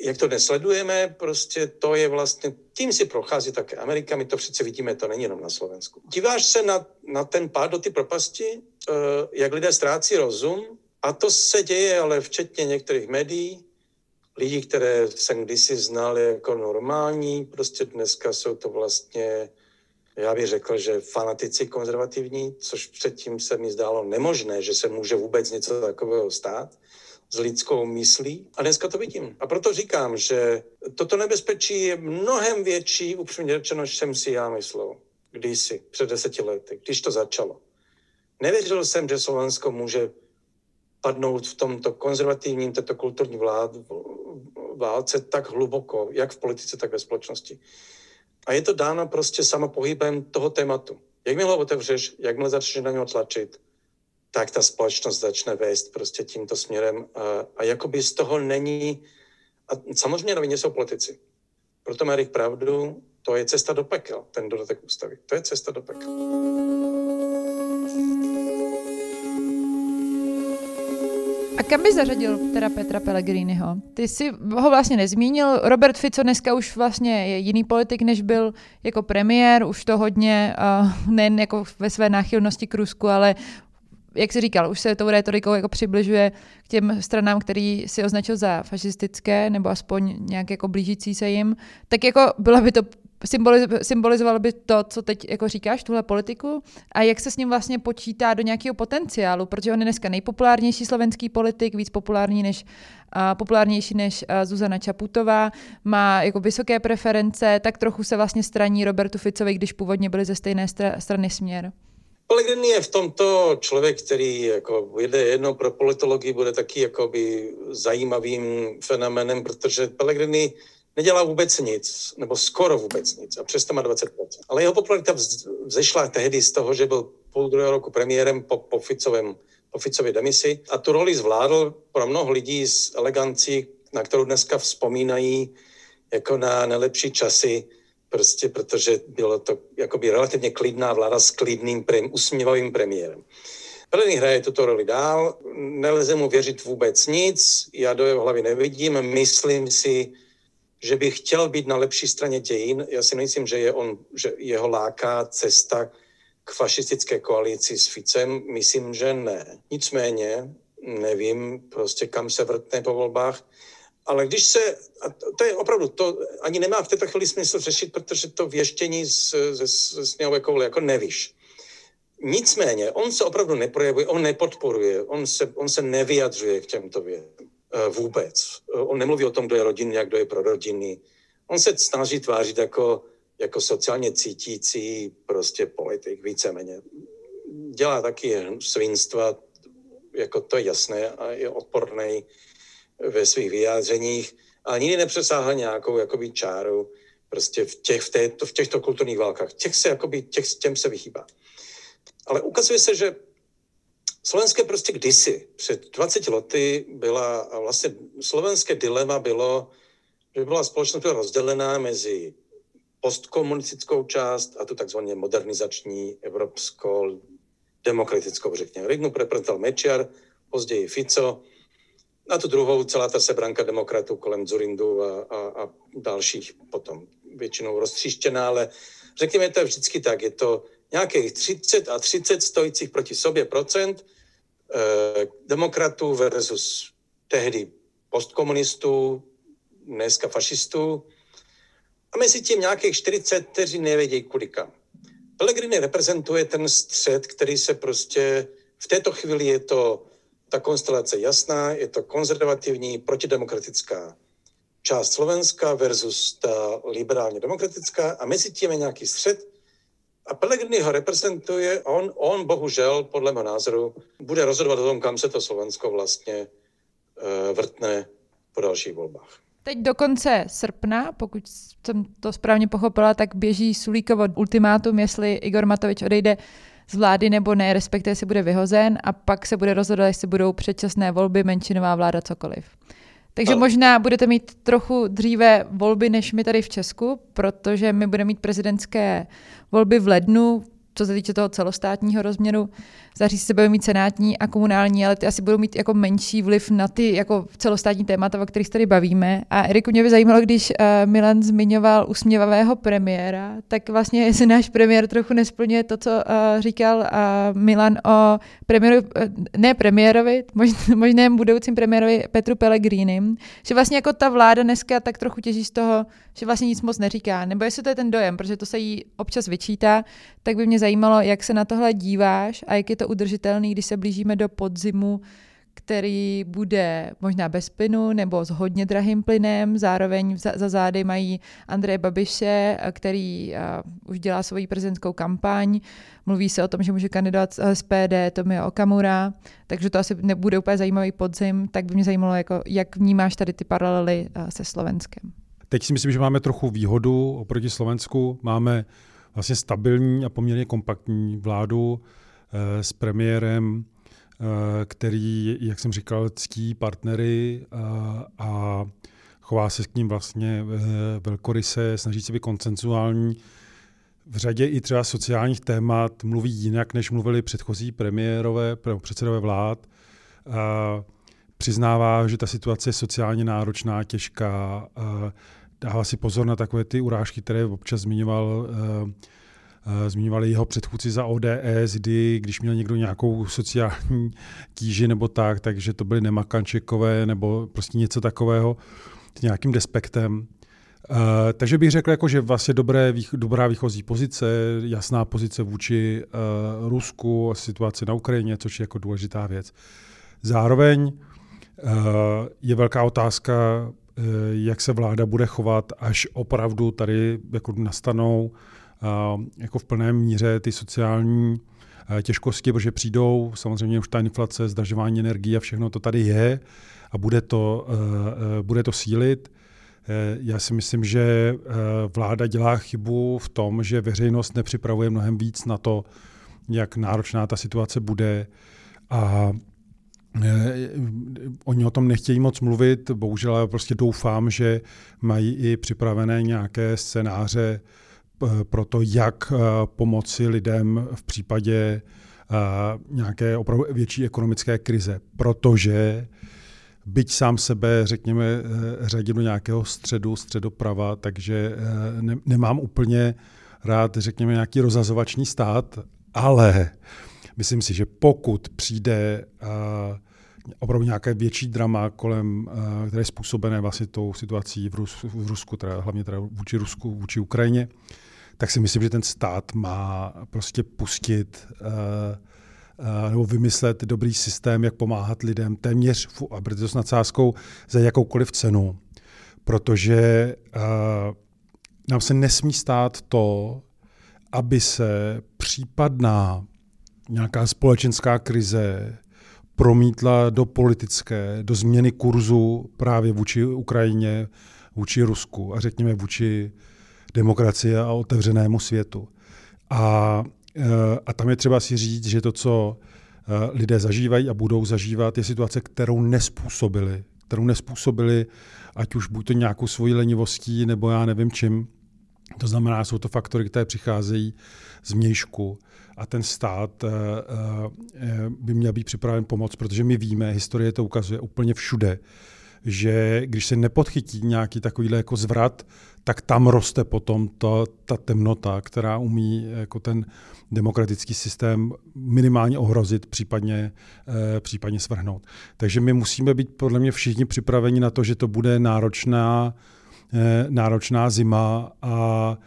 Jak to dnes sledujeme, prostě to je vlastně, tím si prochází také Amerika, my to přece vidíme, to není jenom na Slovensku. Díváš se na, na ten pád do ty propasti, uh, jak lidé ztrácí rozum, a to se děje ale včetně některých médií, lidí, které jsem kdysi znal jako normální, prostě dneska jsou to vlastně já bych řekl, že fanatici konzervativní, což předtím se mi zdálo nemožné, že se může vůbec něco takového stát s lidskou myslí. A dneska to vidím. A proto říkám, že toto nebezpečí je mnohem větší, upřímně řečeno, než jsem si já myslel kdysi, před deseti lety, když to začalo. Nevěřil jsem, že Slovensko může padnout v tomto konzervativním, této kulturní vlád, válce tak hluboko, jak v politice, tak ve společnosti. A je to dáno prostě samopohybem toho tématu. Jakmile ho otevřeš, jakmile začneš na něho tlačit, tak ta společnost začne vést prostě tímto směrem a, a jakoby z toho není, a samozřejmě novině jsou politici. Proto má pravdu, to je cesta do pekel, ten dodatek ústavy. To je cesta do pekel. A kam by zařadil teda Petra Pellegriniho? Ty jsi ho vlastně nezmínil. Robert Fico dneska už vlastně je jiný politik, než byl jako premiér. Už to hodně, uh, nejen jako ve své náchylnosti k Rusku, ale jak jsi říkal, už se tou retorikou jako přibližuje k těm stranám, který si označil za fašistické, nebo aspoň nějak jako blížící se jim. Tak jako bylo by to symbolizovalo by to, co teď jako říkáš, tuhle politiku a jak se s ním vlastně počítá do nějakého potenciálu, protože on je dneska nejpopulárnější slovenský politik, víc populární než, uh, populárnější než uh, Zuzana Čaputová, má jako vysoké preference, tak trochu se vlastně straní Robertu Ficovi, když původně byli ze stejné stra- strany směr. Pellegrini je v tomto člověk, který jako jede jednou pro politologii, bude taky jakoby zajímavým fenomenem, protože Pellegrini nedělá vůbec nic, nebo skoro vůbec nic, a přesto má 20%. Ale jeho popularita vzešla tehdy z toho, že byl půl druhého roku premiérem po, po, Ficovém, po Ficově demisi a tu roli zvládl pro mnoho lidí s elegancí, na kterou dneska vzpomínají jako na nejlepší časy, prostě protože bylo to jakoby relativně klidná vláda s klidným, prem, usměvavým premiérem. Pellegrini hraje tuto roli dál, nelze mu věřit vůbec nic, já do jeho hlavy nevidím, myslím si, že by chtěl být na lepší straně dějin. Já si nemyslím, že, je on, že jeho láká cesta k fašistické koalici s Ficem. Myslím, že ne. Nicméně nevím prostě, kam se vrtne po volbách. Ale když se, a to je opravdu, to ani nemá v této chvíli smysl řešit, protože to věštění ze sněhové koule jako nevíš. Nicméně, on se opravdu neprojevuje, on nepodporuje, on se, on se nevyjadřuje k těmto věcem. Eh, vůbec. Eh, on nemluví o tom, kdo je rodinný a kdo je pro rodiny. On se snaží tvářit jako, jako sociálně cítící prostě politik, víceméně. Dělá taky svinstva, jako to je jasné a je odporný ve svých vyjádřeních, ale nikdy nepřesáhla nějakou jakoby čáru prostě v, těch, v, této, v těchto kulturních válkách. Těch se, jakoby, těch, těm se vychýbá. Ale ukazuje se, že Slovenské prostě kdysi, před 20 lety byla, vlastně slovenské dilema bylo, že byla společnost rozdělená mezi postkomunistickou část a tu takzvaně modernizační evropskou demokratickou, řekněme. Jednu reprezentoval Mečiar, později Fico, a tu druhou celá ta sebranka demokratů kolem Zurindu a, a, a dalších potom většinou roztříštěná, ale řekněme, to je vždycky tak, je to nějakých 30 a 30 stojících proti sobě procent, Eh, demokratů versus tehdy postkomunistů, dneska fašistů. A mezi tím nějakých 40, kteří nevědějí kudy kam. Pellegrini reprezentuje ten střed, který se prostě v této chvíli je to ta konstelace jasná, je to konzervativní, protidemokratická část Slovenska versus ta liberálně demokratická a mezi tím je nějaký střed. A Pellegrini ho reprezentuje, on, on bohužel, podle mého názoru, bude rozhodovat o tom, kam se to Slovensko vlastně uh, vrtne po dalších volbách. Teď do konce srpna, pokud jsem to správně pochopila, tak běží Sulíkovo ultimátum, jestli Igor Matovič odejde z vlády nebo ne, respektive si bude vyhozen a pak se bude rozhodovat, jestli budou předčasné volby, menšinová vláda, cokoliv. Takže možná budete mít trochu dříve volby než my tady v Česku, protože my budeme mít prezidentské volby v lednu, co se týče toho celostátního rozměru, zařízení se budou mít senátní a komunální, ale ty asi budou mít jako menší vliv na ty jako celostátní témata, o kterých se tady bavíme. A Eriku, mě by zajímalo, když uh, Milan zmiňoval usměvavého premiéra, tak vlastně jestli náš premiér trochu nesplňuje to, co uh, říkal uh, Milan o premiéru, ne premiérovi, možná, možném budoucím premiérovi Petru Pellegrinim, že vlastně jako ta vláda dneska tak trochu těží z toho, že vlastně nic moc neříká, nebo jestli to je ten dojem, protože to se jí občas vyčítá, tak by mě zajímalo, jak se na tohle díváš a jak je to udržitelný, když se blížíme do podzimu, který bude možná bez plynu nebo s hodně drahým plynem. Zároveň za, zády mají Andreje Babiše, který uh, už dělá svoji prezidentskou kampaň. Mluví se o tom, že může kandidovat z SPD Tomio Okamura, takže to asi nebude úplně zajímavý podzim. Tak by mě zajímalo, jako, jak vnímáš tady ty paralely uh, se Slovenskem. Teď si myslím, že máme trochu výhodu oproti Slovensku. Máme vlastně stabilní a poměrně kompaktní vládu eh, s premiérem, eh, který, jak jsem říkal, ctí partnery a, eh, a chová se k ním vlastně velkoryse, snaží se být koncensuální. V řadě i třeba sociálních témat mluví jinak, než mluvili předchozí premiérové, předsedové vlád. Přiznává, že ta situace je sociálně náročná, těžká, dává si pozor na takové ty urážky, které občas zmiňoval Zmiňovali jeho předchůdci za ODS, kdy když měl někdo nějakou sociální tíži nebo tak, takže to byly nemakančekové nebo prostě něco takového s nějakým despektem. Uh, takže bych řekl, jako, že vlastně dobré, dobrá výchozí pozice, jasná pozice vůči uh, Rusku, situaci na Ukrajině, což je jako důležitá věc. Zároveň uh, je velká otázka, uh, jak se vláda bude chovat, až opravdu tady jako nastanou jako v plné míře ty sociální těžkosti, protože přijdou, samozřejmě už ta inflace, zdražování energie a všechno to tady je a bude to, bude to sílit. E, já si myslím, že e, vláda dělá chybu v tom, že veřejnost nepřipravuje mnohem víc na to, jak náročná ta situace bude a e, Oni o tom nechtějí moc mluvit, bohužel ale prostě doufám, že mají i připravené nějaké scénáře pro to, jak eh, pomoci lidem v případě eh, nějaké opravdu větší ekonomické krize. Protože byť sám sebe, řekněme, řadím do nějakého středu, středoprava, takže ne, nemám úplně rád, řekněme, nějaký rozazovační stát, ale myslím si, že pokud přijde opravdu nějaké větší drama kolem, které je způsobené vlastně tou situací v, v Rusku, teda hlavně teda vůči Rusku, vůči Ukrajině, tak si myslím, že ten stát má prostě pustit uh, uh, nebo vymyslet dobrý systém, jak pomáhat lidem téměř, a to s nadsázkou, za jakoukoliv cenu. Protože uh, nám se nesmí stát to, aby se případná nějaká společenská krize promítla do politické, do změny kurzu právě vůči Ukrajině, vůči Rusku a řekněme vůči demokracie a otevřenému světu. A, eh, a tam je třeba si říct, že to, co eh, lidé zažívají a budou zažívat, je situace, kterou nespůsobili. Kterou nespůsobili, ať už buď to nějakou svojí lenivostí, nebo já nevím čím. To znamená, jsou to faktory, které přicházejí z mějšku a ten stát eh, by měl být připraven pomoct, protože my víme, historie to ukazuje úplně všude, že když se nepodchytí nějaký takovýhle jako zvrat, tak tam roste potom to, ta temnota, která umí jako ten demokratický systém minimálně ohrozit, případně, eh, případně svrhnout. Takže my musíme být podle mě všichni připraveni na to, že to bude náročná, eh, náročná zima a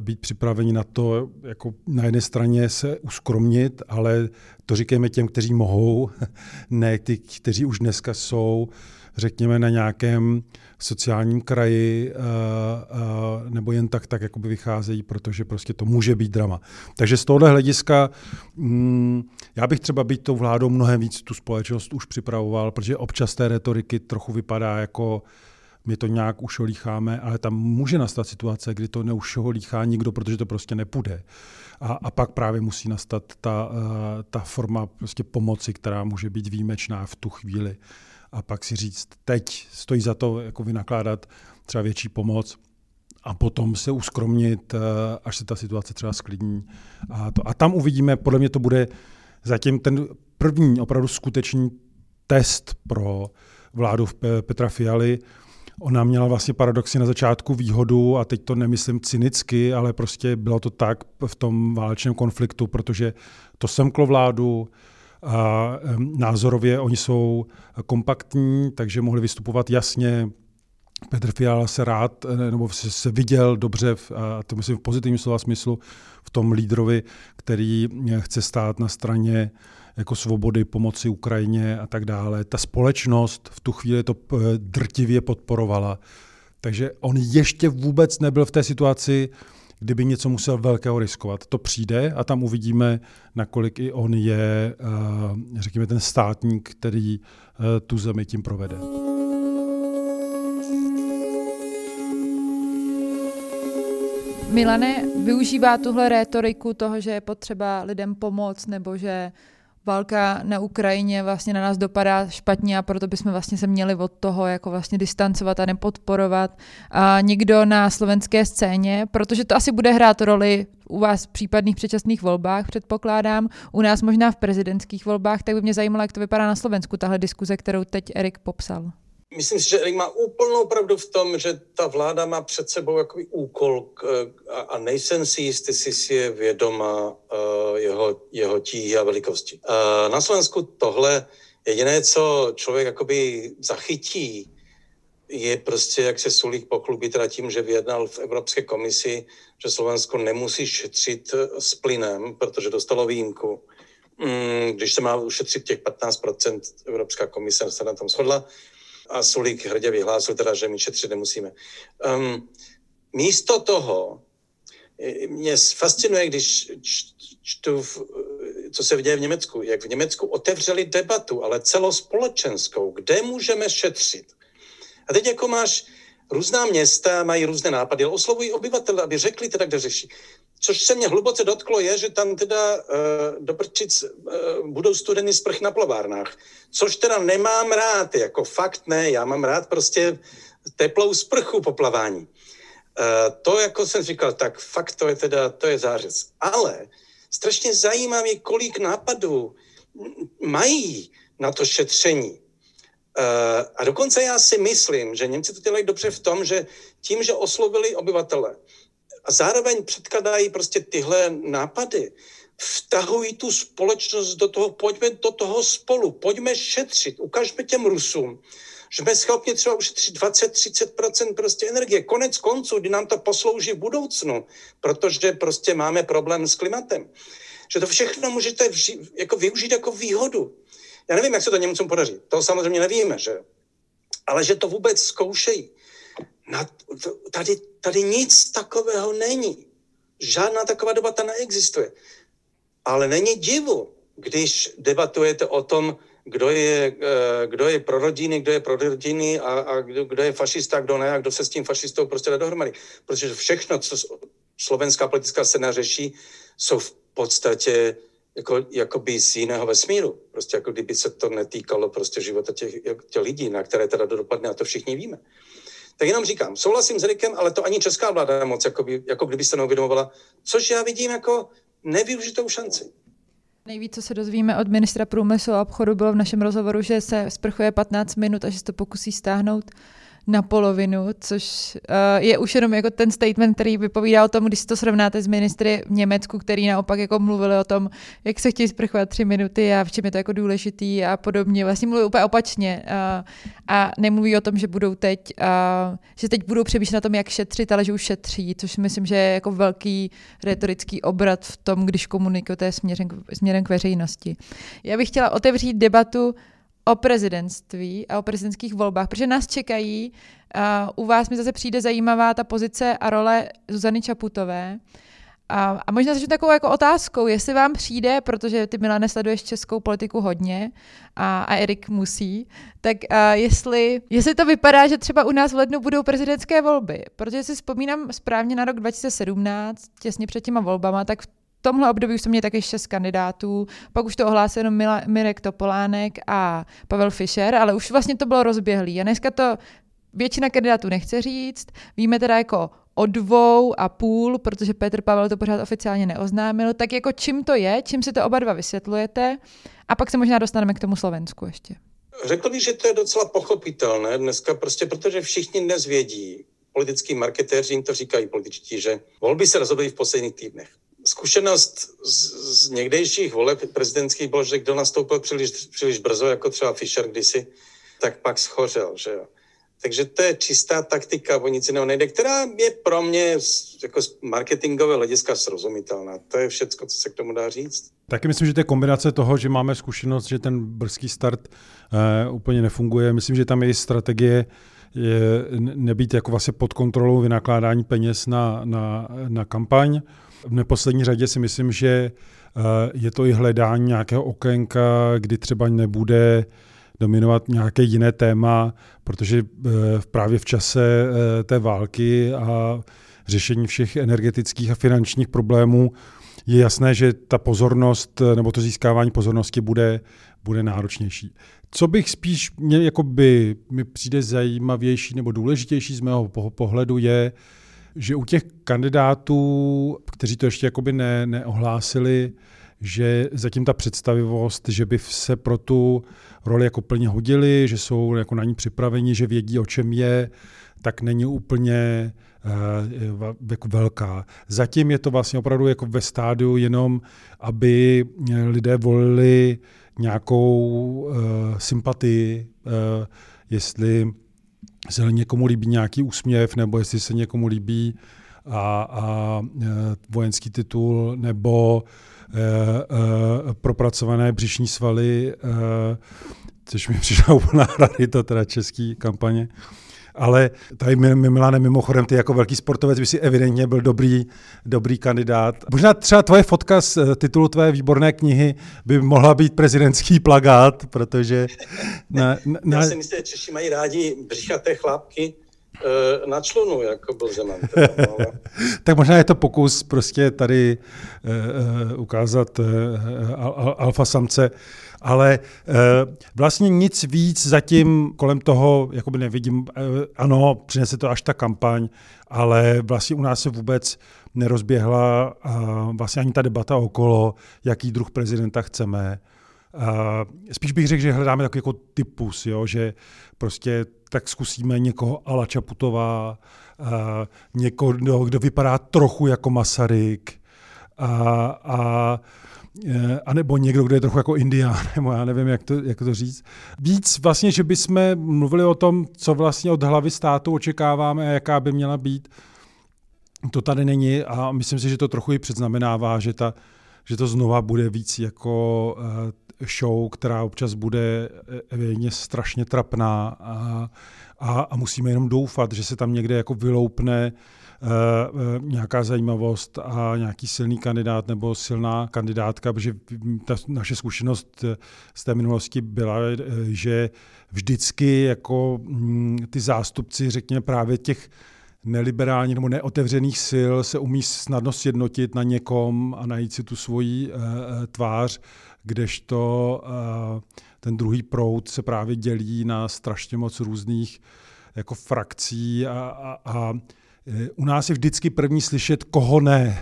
být připraveni na to, jako na jedné straně se uskromnit, ale to říkáme těm, kteří mohou, ne ty, kteří už dneska jsou, řekněme, na nějakém sociálním kraji nebo jen tak, tak jakoby vycházejí, protože prostě to může být drama. Takže z tohohle hlediska mm, já bych třeba být tou vládou mnohem víc tu společnost už připravoval, protože občas té retoriky trochu vypadá jako my to nějak ušolícháme, ale tam může nastat situace, kdy to neušolíchá nikdo, protože to prostě nepůjde. A, a pak právě musí nastat ta, ta forma prostě pomoci, která může být výjimečná v tu chvíli a pak si říct, teď stojí za to jako vynakládat třeba větší pomoc a potom se uskromnit, eh, až se ta situace třeba sklidní. A, to, a tam uvidíme, podle mě to bude zatím ten první opravdu skutečný test pro vládu Petra Fialy. Ona měla vlastně paradoxně na začátku výhodu, a teď to nemyslím cynicky, ale prostě bylo to tak v tom válečném konfliktu, protože to semklo vládu, a názorově oni jsou kompaktní, takže mohli vystupovat jasně. Petr Fiala se rád, eh, nebo se viděl dobře, a to myslím v pozitivním slova smyslu, v tom lídrovi, který eh, chce stát na straně jako svobody, pomoci Ukrajině a tak dále. Ta společnost v tu chvíli to eh, drtivě podporovala. Takže on ještě vůbec nebyl v té situaci, kdyby něco musel velkého riskovat. To přijde a tam uvidíme, nakolik i on je, eh, řekněme, ten státník, který eh, tu zemi tím provede. Milane využívá tuhle rétoriku toho, že je potřeba lidem pomoct nebo že válka na Ukrajině vlastně na nás dopadá špatně a proto bychom vlastně se měli od toho jako vlastně distancovat a nepodporovat. A nikdo na slovenské scéně, protože to asi bude hrát roli u vás v případných předčasných volbách, předpokládám, u nás možná v prezidentských volbách, tak by mě zajímalo, jak to vypadá na Slovensku, tahle diskuze, kterou teď Erik popsal. Myslím si, že Erik má úplnou pravdu v tom, že ta vláda má před sebou jakový úkol a, a nejsem si jistý, jestli si je vědoma uh, jeho, jeho tíhy a velikosti. Uh, na Slovensku tohle jediné, co člověk jakoby zachytí, je prostě, jak se Sulík pochlubí teda tím, že vyjednal v Evropské komisi, že Slovensko nemusí šetřit s plynem, protože dostalo výjimku. Mm, když se má ušetřit těch 15%, Evropská komise se na tom shodla, a Sulík hrdě vyhlásil teda, že my šetřit nemusíme. Um, místo toho, mě fascinuje, když čtu, co se děje v Německu, jak v Německu otevřeli debatu, ale celospolečenskou, kde můžeme šetřit. A teď jako máš různá města, mají různé nápady, ale oslovují obyvatele, aby řekli teda, kde řeší. Což se mě hluboce dotklo, je, že tam teda uh, do Brčic uh, budou studený sprch na plovárnách. Což teda nemám rád, jako fakt ne, já mám rád prostě teplou sprchu po plavání. Uh, to, jako jsem říkal, tak fakt to je teda, to je zářez. Ale strašně zajímá mě, kolik nápadů mají na to šetření. Uh, a dokonce já si myslím, že Němci to dělají dobře v tom, že tím, že oslovili obyvatele, a zároveň předkladají prostě tyhle nápady, vtahují tu společnost do toho, pojďme do toho spolu, pojďme šetřit, ukažme těm Rusům, že jsme schopni třeba ušetřit 20-30% prostě energie. Konec konců, kdy nám to poslouží v budoucnu, protože prostě máme problém s klimatem. Že to všechno můžete vži, jako využít jako výhodu. Já nevím, jak se to Němcům podaří. To samozřejmě nevíme, že? Ale že to vůbec zkoušejí. Na, tady, tady nic takového není. Žádná taková debata neexistuje. Ale není divu, když debatujete o tom, kdo je, eh, kdo je pro rodiny, kdo je pro rodiny a, a kdo, kdo je fašista, kdo ne a kdo se s tím fašistou prostě dá dohromady. Protože všechno, co slovenská politická scéna řeší, jsou v podstatě jako, jakoby z jiného vesmíru. Prostě jako kdyby se to netýkalo prostě života těch, těch lidí, na které teda dopadne a to všichni víme. Tak jenom říkám, souhlasím s Rikem, ale to ani česká vláda moc, jako, by, jako kdyby se neuvědomovala, což já vidím jako nevyužitou šanci. Nejvíc, co se dozvíme od ministra průmyslu a obchodu, bylo v našem rozhovoru, že se sprchuje 15 minut a že se to pokusí stáhnout na polovinu, což uh, je už jenom jako ten statement, který vypovídá o tom, když si to srovnáte s ministry v Německu, který naopak jako mluvili o tom, jak se chtějí sprchovat tři minuty a v čem je to jako důležitý a podobně. Vlastně mluví úplně opačně uh, a nemluví o tom, že budou teď, uh, že teď budou přemýšlet na tom, jak šetřit, ale že už šetří, což myslím, že je jako velký retorický obrat v tom, když komunikujete směrem, směrem k veřejnosti. Já bych chtěla otevřít debatu o prezidentství a o prezidentských volbách, protože nás čekají, uh, u vás mi zase přijde zajímavá ta pozice a role Zuzany Čaputové, a, a možná začnu takovou jako otázkou, jestli vám přijde, protože ty Milane sleduješ českou politiku hodně a, a Erik musí, tak a jestli, jestli to vypadá, že třeba u nás v lednu budou prezidentské volby, protože si vzpomínám správně na rok 2017, těsně před těma volbama, tak v tomhle období už jsme měli taky šest kandidátů, pak už to ohlásil jenom Mirek Topolánek a Pavel Fischer, ale už vlastně to bylo rozběhlý. A dneska to většina kandidátů nechce říct. Víme teda jako o dvou a půl, protože Petr Pavel to pořád oficiálně neoznámil. Tak jako čím to je, čím si to oba dva vysvětlujete a pak se možná dostaneme k tomu Slovensku ještě. Řekl bych, že to je docela pochopitelné dneska, prostě protože všichni dnes vědí, politický marketéři jim to říkají političtí, že volby se rozhodují v posledních týdnech zkušenost z, z někdejších voleb prezidentských bylo, že kdo nastoupil příliš, příliš brzo, jako třeba Fischer kdysi, tak pak schořel, že jo. Takže to je čistá taktika, o nic jiného nejde, která je pro mě jako z marketingové hlediska srozumitelná. To je všecko, co se k tomu dá říct. Taky myslím, že to je kombinace toho, že máme zkušenost, že ten brzký start uh, úplně nefunguje. Myslím, že tam je i strategie je nebýt jako vlastně pod kontrolou vynakládání peněz na, na, na kampaň. V neposlední řadě si myslím, že eh, je to i hledání nějakého okénka, kdy třeba nebude dominovat nějaké jiné téma, protože eh, právě v čase eh, té války a řešení všech energetických a finančních problémů je jasné, že ta pozornost nebo to získávání pozornosti bude, bude náročnější. Co bych spíš mě jakoby, mi přijde zajímavější nebo důležitější z mého pohledu je, že u těch kandidátů, kteří to ještě jakoby ne, neohlásili, že zatím ta představivost, že by se pro tu roli jako plně hodili, že jsou jako na ní připraveni, že vědí, o čem je, tak není úplně uh, jako velká. Zatím je to vlastně opravdu jako ve stádiu jenom, aby lidé volili nějakou uh, sympatii, uh, jestli se někomu líbí nějaký úsměv, nebo jestli se někomu líbí a, a e, vojenský titul, nebo e, e, propracované břišní svaly, e, což mi přišla úplná rarita teda český kampaně. Ale tady Milane, mimochodem, ty jako velký sportovec by si evidentně byl dobrý, dobrý kandidát. Možná třeba tvoje fotka z eh, titulu tvé výborné knihy by mohla být prezidentský plagát, protože... Na, na... Já si myslím, že Češi mají rádi břichaté chlápky, eh, na člunu, jako byl Zeman. No, tak možná je to pokus prostě tady uh, ukázat uh, al, alfa samce ale eh, vlastně nic víc zatím kolem toho jakoby nevidím. Eh, ano, přinese to až ta kampaň, ale vlastně u nás se vůbec nerozběhla vlastně ani ta debata okolo, jaký druh prezidenta chceme. Spíš bych řekl, že hledáme takový jako typus, jo? že prostě tak zkusíme někoho ala Čaputová, někoho, kdo vypadá trochu jako Masaryk a, a Eh, a nebo někdo, kdo je trochu jako indián, nebo já nevím, jak to, jak to říct. Víc vlastně, že bychom mluvili o tom, co vlastně od hlavy státu očekáváme a jaká by měla být. To tady není a myslím si, že to trochu i předznamenává, že, ta, že to znova bude víc jako uh, show, která občas bude eh, evidentně strašně trapná a, a, a musíme jenom doufat, že se tam někde jako vyloupne uh, Eh, eh, nějaká zajímavost a nějaký silný kandidát nebo silná kandidátka, protože ta naše zkušenost eh, z té minulosti byla, že vždycky jako mm, ty zástupci, řekněme právě těch neliberálních nebo neotevřených sil se umí snadno sjednotit na někom a najít si tu svoji tvář, kdežto ten druhý proud se právě dělí na strašně moc různých jako frakcí a, a, a u nás je vždycky první slyšet, koho ne.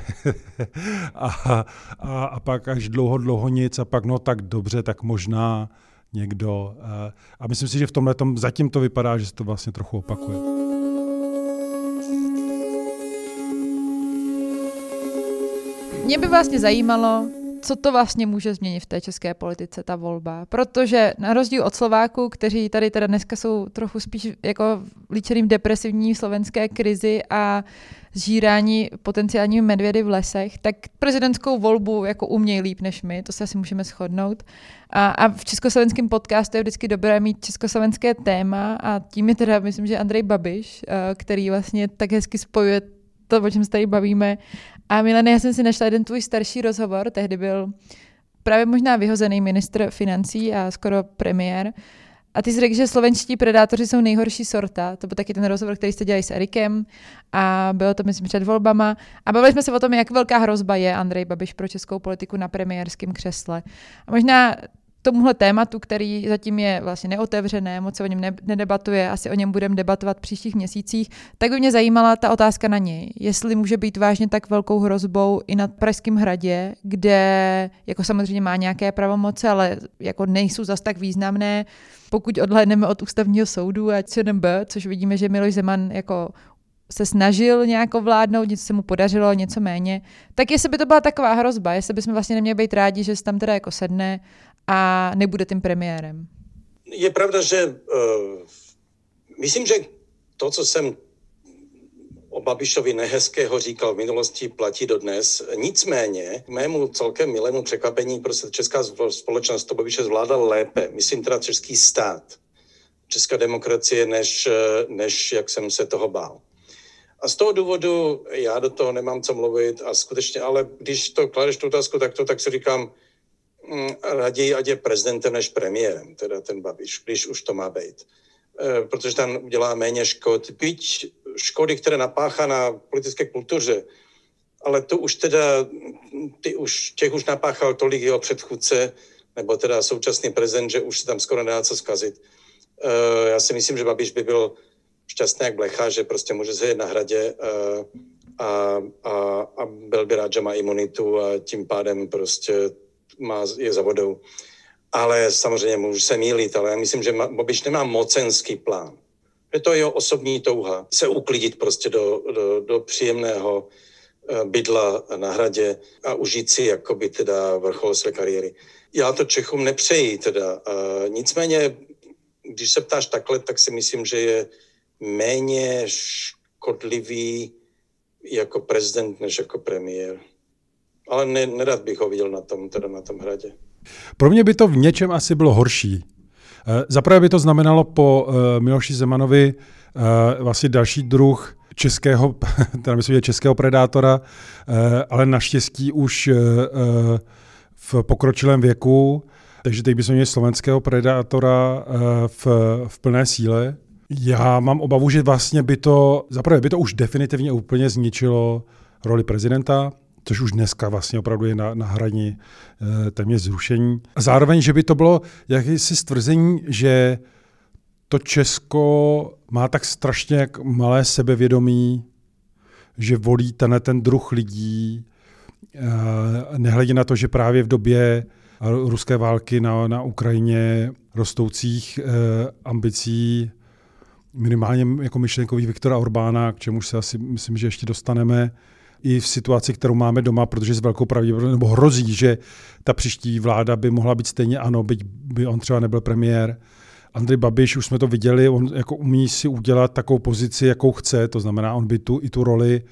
a, a, a pak až dlouho, dlouho nic a pak no tak dobře, tak možná někdo. A myslím si, že v tomhle tom zatím to vypadá, že se to vlastně trochu opakuje. Mě by vlastně zajímalo, co to vlastně může změnit v té české politice, ta volba. Protože na rozdíl od Slováků, kteří tady teda dneska jsou trochu spíš jako líčeným depresivní slovenské krizi a zžírání potenciálními medvědy v lesech, tak prezidentskou volbu jako umějí líp než my, to se asi můžeme shodnout. A, a v československém podcastu je vždycky dobré mít československé téma a tím je teda, myslím, že Andrej Babiš, eh, který vlastně tak hezky spojuje to, o čem se tady bavíme. A Milene, já jsem si našla jeden tvůj starší rozhovor, tehdy byl právě možná vyhozený ministr financí a skoro premiér. A ty jsi řekl, že slovenští predátoři jsou nejhorší sorta. To byl taky ten rozhovor, který jste dělali s Erikem a bylo to, myslím, před volbama. A bavili jsme se o tom, jak velká hrozba je Andrej Babiš pro českou politiku na premiérském křesle. A možná tomuhle tématu, který zatím je vlastně neotevřené, moc se o něm ne- nedebatuje, asi o něm budeme debatovat v příštích měsících, tak by mě zajímala ta otázka na něj. Jestli může být vážně tak velkou hrozbou i na Pražském hradě, kde jako samozřejmě má nějaké pravomoce, ale jako nejsou zas tak významné, pokud odhlédneme od ústavního soudu a CNB, což vidíme, že Miloš Zeman jako se snažil nějak ovládnout, něco se mu podařilo, něco méně, tak jestli by to byla taková hrozba, jestli bychom vlastně neměli být rádi, že se tam teda jako sedne a nebude tím premiérem. Je pravda, že uh, myslím, že to, co jsem o Babišovi nehezkého říkal v minulosti, platí dodnes. Nicméně, k mému celkem milému překvapení, prostě česká společnost to Babiše zvládla lépe. Myslím teda český stát, česká demokracie, než, než jak jsem se toho bál. A z toho důvodu já do toho nemám co mluvit a skutečně, ale když to kladeš tu otázku takto, tak si říkám, raději, ať je prezidentem než premiérem, teda ten Babiš, když už to má být. E, protože tam udělá méně škod. Byť škody, které napáchá na politické kultuře, ale to už teda, ty už, těch už napáchal tolik jeho předchůdce, nebo teda současný prezident, že už se tam skoro nedá co zkazit. E, já si myslím, že Babiš by byl šťastný jak blecha, že prostě může sedět na hradě e, a, a, a byl by rád, že má imunitu a tím pádem prostě má, je za vodou. Ale samozřejmě můžu se mýlit, ale já myslím, že Bobiš nemá mocenský plán. Je to jeho osobní touha se uklidit prostě do, do, do příjemného eh, bydla na hradě a užít si jakoby teda vrchol své kariéry. Já to Čechům nepřeji teda. Nicméně, když se ptáš takhle, tak si myslím, že je méně škodlivý jako prezident než jako premiér ale ne, nerad bych ho viděl na tom, teda na tom hradě. Pro mě by to v něčem asi bylo horší. Eh, zaprvé by to znamenalo po eh, Miloši Zemanovi eh, vlastně další druh českého, teda myslím, že českého predátora, ale naštěstí už v pokročilém věku, takže teď bychom měli slovenského predátora v, v plné síle. Já mám obavu, že vlastně by to, zaprvé by to už definitivně úplně zničilo roli prezidenta, což už dneska vlastně opravdu je na, na hraní e, téměř zrušení. A zároveň, že by to bylo jakési stvrzení, že to Česko má tak strašně malé sebevědomí, že volí ten, ten druh lidí, e, nehledě na to, že právě v době ruské války na, na Ukrajině rostoucích e, ambicí minimálně jako myšlenkových Viktora Orbána, k čemu se asi myslím, že ještě dostaneme, i v situaci, kterou máme doma, protože s velkou pravděpodobností, nebo hrozí, že ta příští vláda by mohla být stejně ano, byť by on třeba nebyl premiér. Andrej Babiš, už jsme to viděli, on jako umí si udělat takovou pozici, jakou chce, to znamená, on by tu i tu roli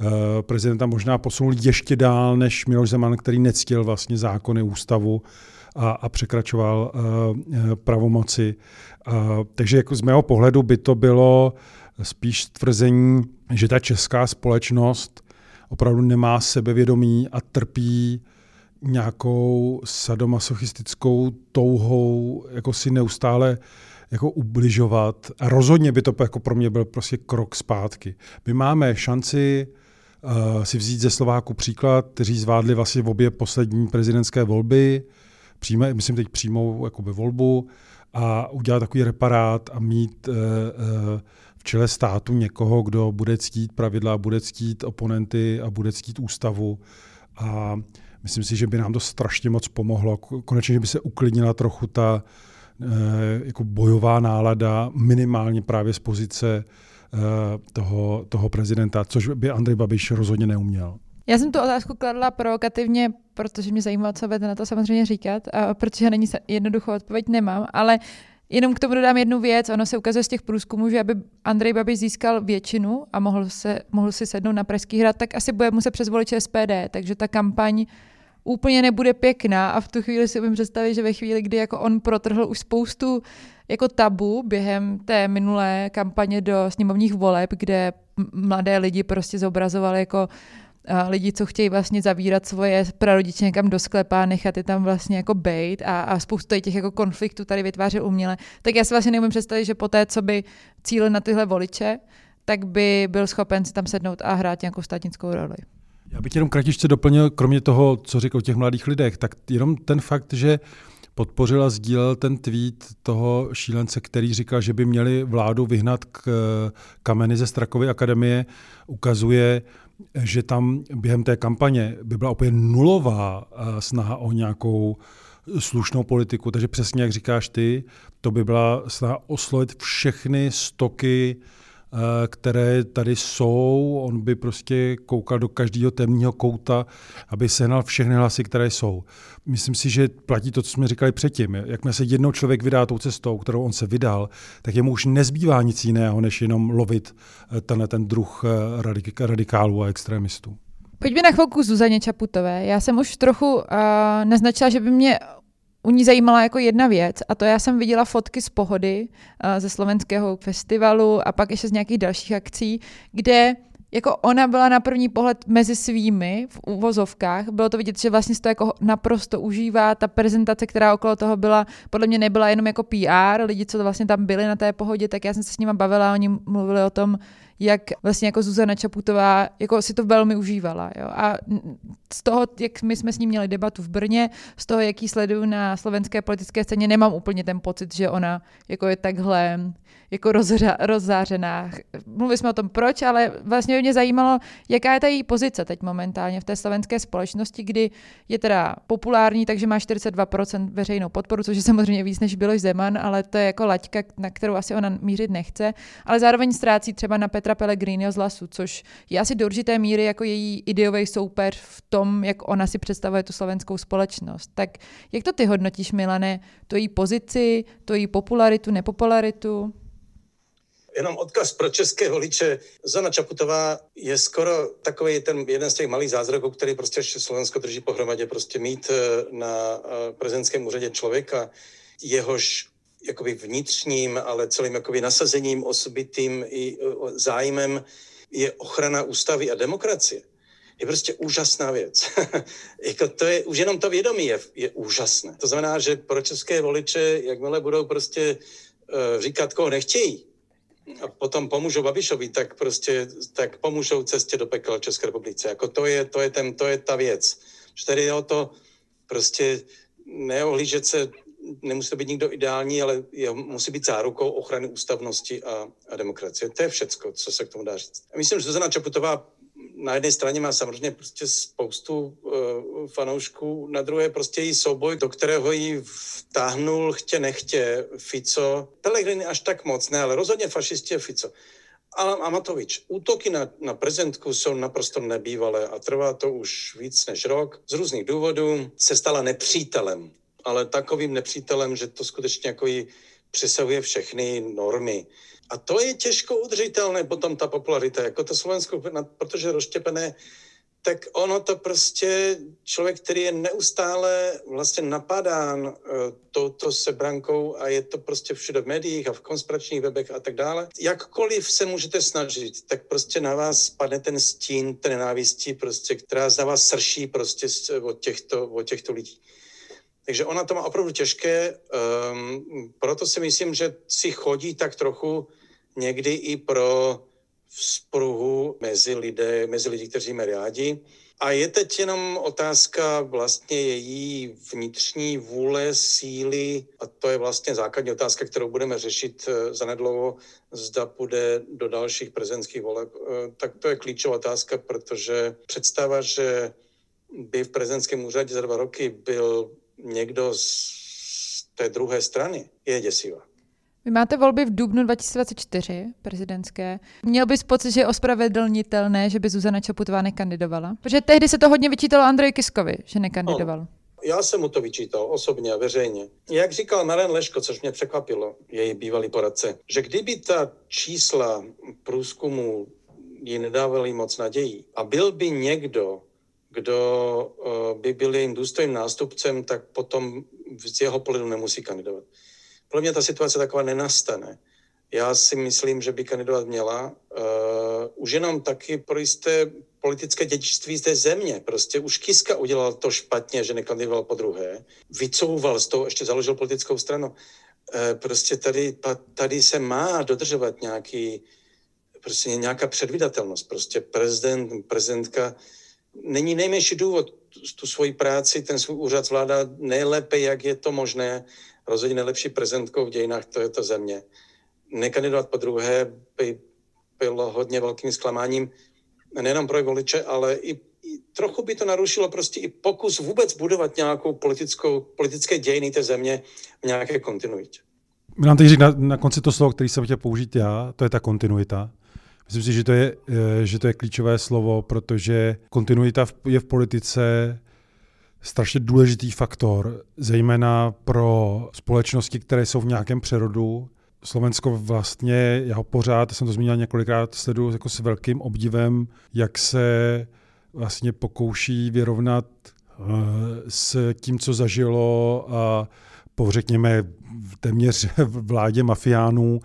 uh, prezidenta možná posunul ještě dál než Miloš Zeman, který nectil vlastně zákony, ústavu a, a překračoval uh, pravomoci. Uh, takže jako z mého pohledu by to bylo spíš tvrzení, že ta česká společnost opravdu nemá sebevědomí a trpí nějakou sadomasochistickou touhou jako si neustále jako ubližovat. A rozhodně by to jako pro mě byl prostě krok zpátky. My máme šanci uh, si vzít ze Slováku příklad, kteří zvládli vlastně v obě poslední prezidentské volby, přijme, myslím teď přímou jakoby volbu a udělat takový reparát a mít uh, uh, v čele státu někoho, kdo bude ctít pravidla, bude ctít oponenty a bude ctít ústavu. A myslím si, že by nám to strašně moc pomohlo. Konečně, že by se uklidnila trochu ta jako bojová nálada minimálně právě z pozice toho, toho prezidenta, což by Andrej Babiš rozhodně neuměl. Já jsem tu otázku kladla provokativně, protože mě zajímalo, co budete na to samozřejmě říkat, a protože na ní jednoduchou odpověď nemám, ale Jenom k tomu dodám jednu věc. Ono se ukazuje z těch průzkumů, že aby Andrej Babiš získal většinu a mohl, se, mohl si sednout na Pražský hrad, tak asi bude muset přezvolit SPD. Takže ta kampaň úplně nebude pěkná a v tu chvíli si umím představit, že ve chvíli, kdy jako on protrhl už spoustu jako tabu během té minulé kampaně do sněmovních voleb, kde mladé lidi prostě zobrazovali jako lidi, co chtějí vlastně zavírat svoje prarodiče někam do sklepa, nechat je tam vlastně jako bejt a, a spoustu těch jako konfliktů tady vytvářet uměle, tak já si vlastně neumím představit, že poté, co by cílil na tyhle voliče, tak by byl schopen si tam sednout a hrát nějakou státnickou roli. Já bych jenom kratičce doplnil, kromě toho, co řekl o těch mladých lidech, tak jenom ten fakt, že podpořil a sdílel ten tweet toho šílence, který říkal, že by měli vládu vyhnat k kameny ze Strakovy akademie, ukazuje, že tam během té kampaně by byla úplně nulová eh, snaha o nějakou slušnou politiku. Takže přesně jak říkáš ty, to by byla snaha oslovit všechny stoky které tady jsou. On by prostě koukal do každého temného kouta, aby sehnal všechny hlasy, které jsou. Myslím si, že platí to, co jsme říkali předtím. Jakmile se jednou člověk vydá tou cestou, kterou on se vydal, tak jemu už nezbývá nic jiného, než jenom lovit eh, tenhle ten druh eh, radikálů a extremistů. Pojďme na chvilku Zuzaně Čaputové. Já jsem už trochu uh, naznačila, že by mě u ní zajímala jako jedna věc a to já jsem viděla fotky z pohody uh, ze slovenského festivalu a pak ještě z nějakých dalších akcí, kde jako ona byla na první pohled mezi svými v uvozovkách. Bylo to vidět, že vlastně to jako naprosto užívá. Ta prezentace, která okolo toho byla, podle mě nebyla jenom jako PR. Lidi, co vlastně tam byli na té pohodě, tak já jsem se s nimi bavila, oni mluvili o tom, jak vlastně jako Zuzana Čaputová jako si to velmi užívala. Jo? A z toho, jak my jsme s ní měli debatu v Brně, z toho, jaký sleduju na slovenské politické scéně, nemám úplně ten pocit, že ona jako je takhle jako rozřa, rozzářená. Mluvili jsme o tom proč, ale vlastně mě zajímalo, jaká je ta její pozice teď momentálně v té slovenské společnosti, kdy je teda populární, takže má 42% veřejnou podporu, což je samozřejmě víc než Biloš Zeman, ale to je jako laťka, na kterou asi ona mířit nechce, ale zároveň ztrácí třeba na Petra Pellegriniho z Lasu, což je asi do určité míry jako její ideový soupeř v tom, jak ona si představuje tu slovenskou společnost. Tak jak to ty hodnotíš, Milane, to její pozici, to její popularitu, nepopularitu? Jenom odkaz pro české voliče. Zana Čaputová je skoro takový ten jeden z těch malých zázraků, který prostě Slovensko drží pohromadě. Prostě mít eh, na eh, prezidentském úřadě člověka, jehož jakoby vnitřním, ale celým jakoby nasazením, osobitým i eh, zájmem je ochrana ústavy a demokracie je prostě úžasná věc. jako to je, už jenom to vědomí je, je úžasné. To znamená, že pro české voliče, jakmile budou prostě uh, říkat, koho nechtějí, a potom pomůžou Babišovi, tak prostě tak pomůžou cestě do pekel České republice. Jako to je, to je, ten, to je ta věc. Že tady je o to prostě neohlížet se, nemusí to být nikdo ideální, ale je, musí být zárukou ochrany ústavnosti a, a demokracie. To je všecko, co se k tomu dá říct. A myslím, že Zuzana Čaputová na jedné straně má samozřejmě prostě spoustu uh, fanoušků, na druhé prostě jí souboj, do kterého jí vtáhnul chtě nechtě Fico. Pelegrini až tak moc ne, ale rozhodně fašisti a Fico. Ale Amatovič, útoky na, na prezidentku jsou naprosto nebývalé a trvá to už víc než rok. Z různých důvodů se stala nepřítelem, ale takovým nepřítelem, že to skutečně jako jí přesahuje všechny normy. A to je těžko udržitelné potom ta popularita, jako to Slovensko, protože rozštěpené, tak ono to prostě člověk, který je neustále vlastně napadán uh, touto sebrankou a je to prostě všude v médiích a v konspiračních webech a tak dále. Jakkoliv se můžete snažit, tak prostě na vás spadne ten stín ten nenávistí, prostě, která za vás srší prostě od těchto, od těchto lidí. Takže ona to má opravdu těžké, um, proto si myslím, že si chodí tak trochu někdy i pro vzpruhu mezi, lidé, mezi lidi, kteří mají rádi. A je teď jenom otázka vlastně její vnitřní vůle, síly, a to je vlastně základní otázka, kterou budeme řešit eh, zanedlouho, zda půjde do dalších prezidentských voleb. Eh, tak to je klíčová otázka, protože představa, že by v prezidentském úřadě za dva roky byl někdo z té druhé strany je děsivá. Vy máte volby v dubnu 2024, prezidentské. Měl bys pocit, že je ospravedlnitelné, že by Zuzana Čaputová nekandidovala? Protože tehdy se to hodně vyčítalo Andreji Kiskovi, že nekandidoval. No. Já jsem mu to vyčítal osobně a veřejně. Jak říkal Maren Leško, což mě překvapilo, její bývalý poradce, že kdyby ta čísla průzkumu jí nedávali moc nadějí a byl by někdo, kdo uh, by byl jejím důstojným nástupcem, tak potom z jeho pohledu nemusí kandidovat. Podle mě ta situace taková nenastane. Já si myslím, že by kandidovat měla. Uh, už jenom taky pro jisté politické dědictví z té země. Prostě už Kiska udělal to špatně, že nekandidoval po druhé. Vycouval z toho, ještě založil politickou stranu. Uh, prostě tady, tady se má dodržovat nějaký, prostě nějaká předvydatelnost. Prostě prezident, prezidentka není nejmenší důvod tu svoji práci, ten svůj úřad zvládá nejlépe, jak je to možné rozhodně nejlepší prezentkou v dějinách této země. Nekandidovat po druhé by bylo hodně velkým zklamáním nejenom pro voliče, ale i, trochu by to narušilo prostě i pokus vůbec budovat nějakou politickou, politické dějiny té země v nějaké kontinuitě. Milan, teď říct na, na konci to slovo, který jsem chtěl použít já, to je ta kontinuita. Myslím si, že to je, eh, že to je klíčové slovo, protože kontinuita je v politice strašně důležitý faktor, zejména pro společnosti, které jsou v nějakém přerodu. Slovensko vlastně, já ho pořád, jsem to zmínil několikrát, sleduju jako s velkým obdivem, jak se vlastně pokouší vyrovnat uh, s tím, co zažilo a po, řekněme, téměř vládě mafiánů,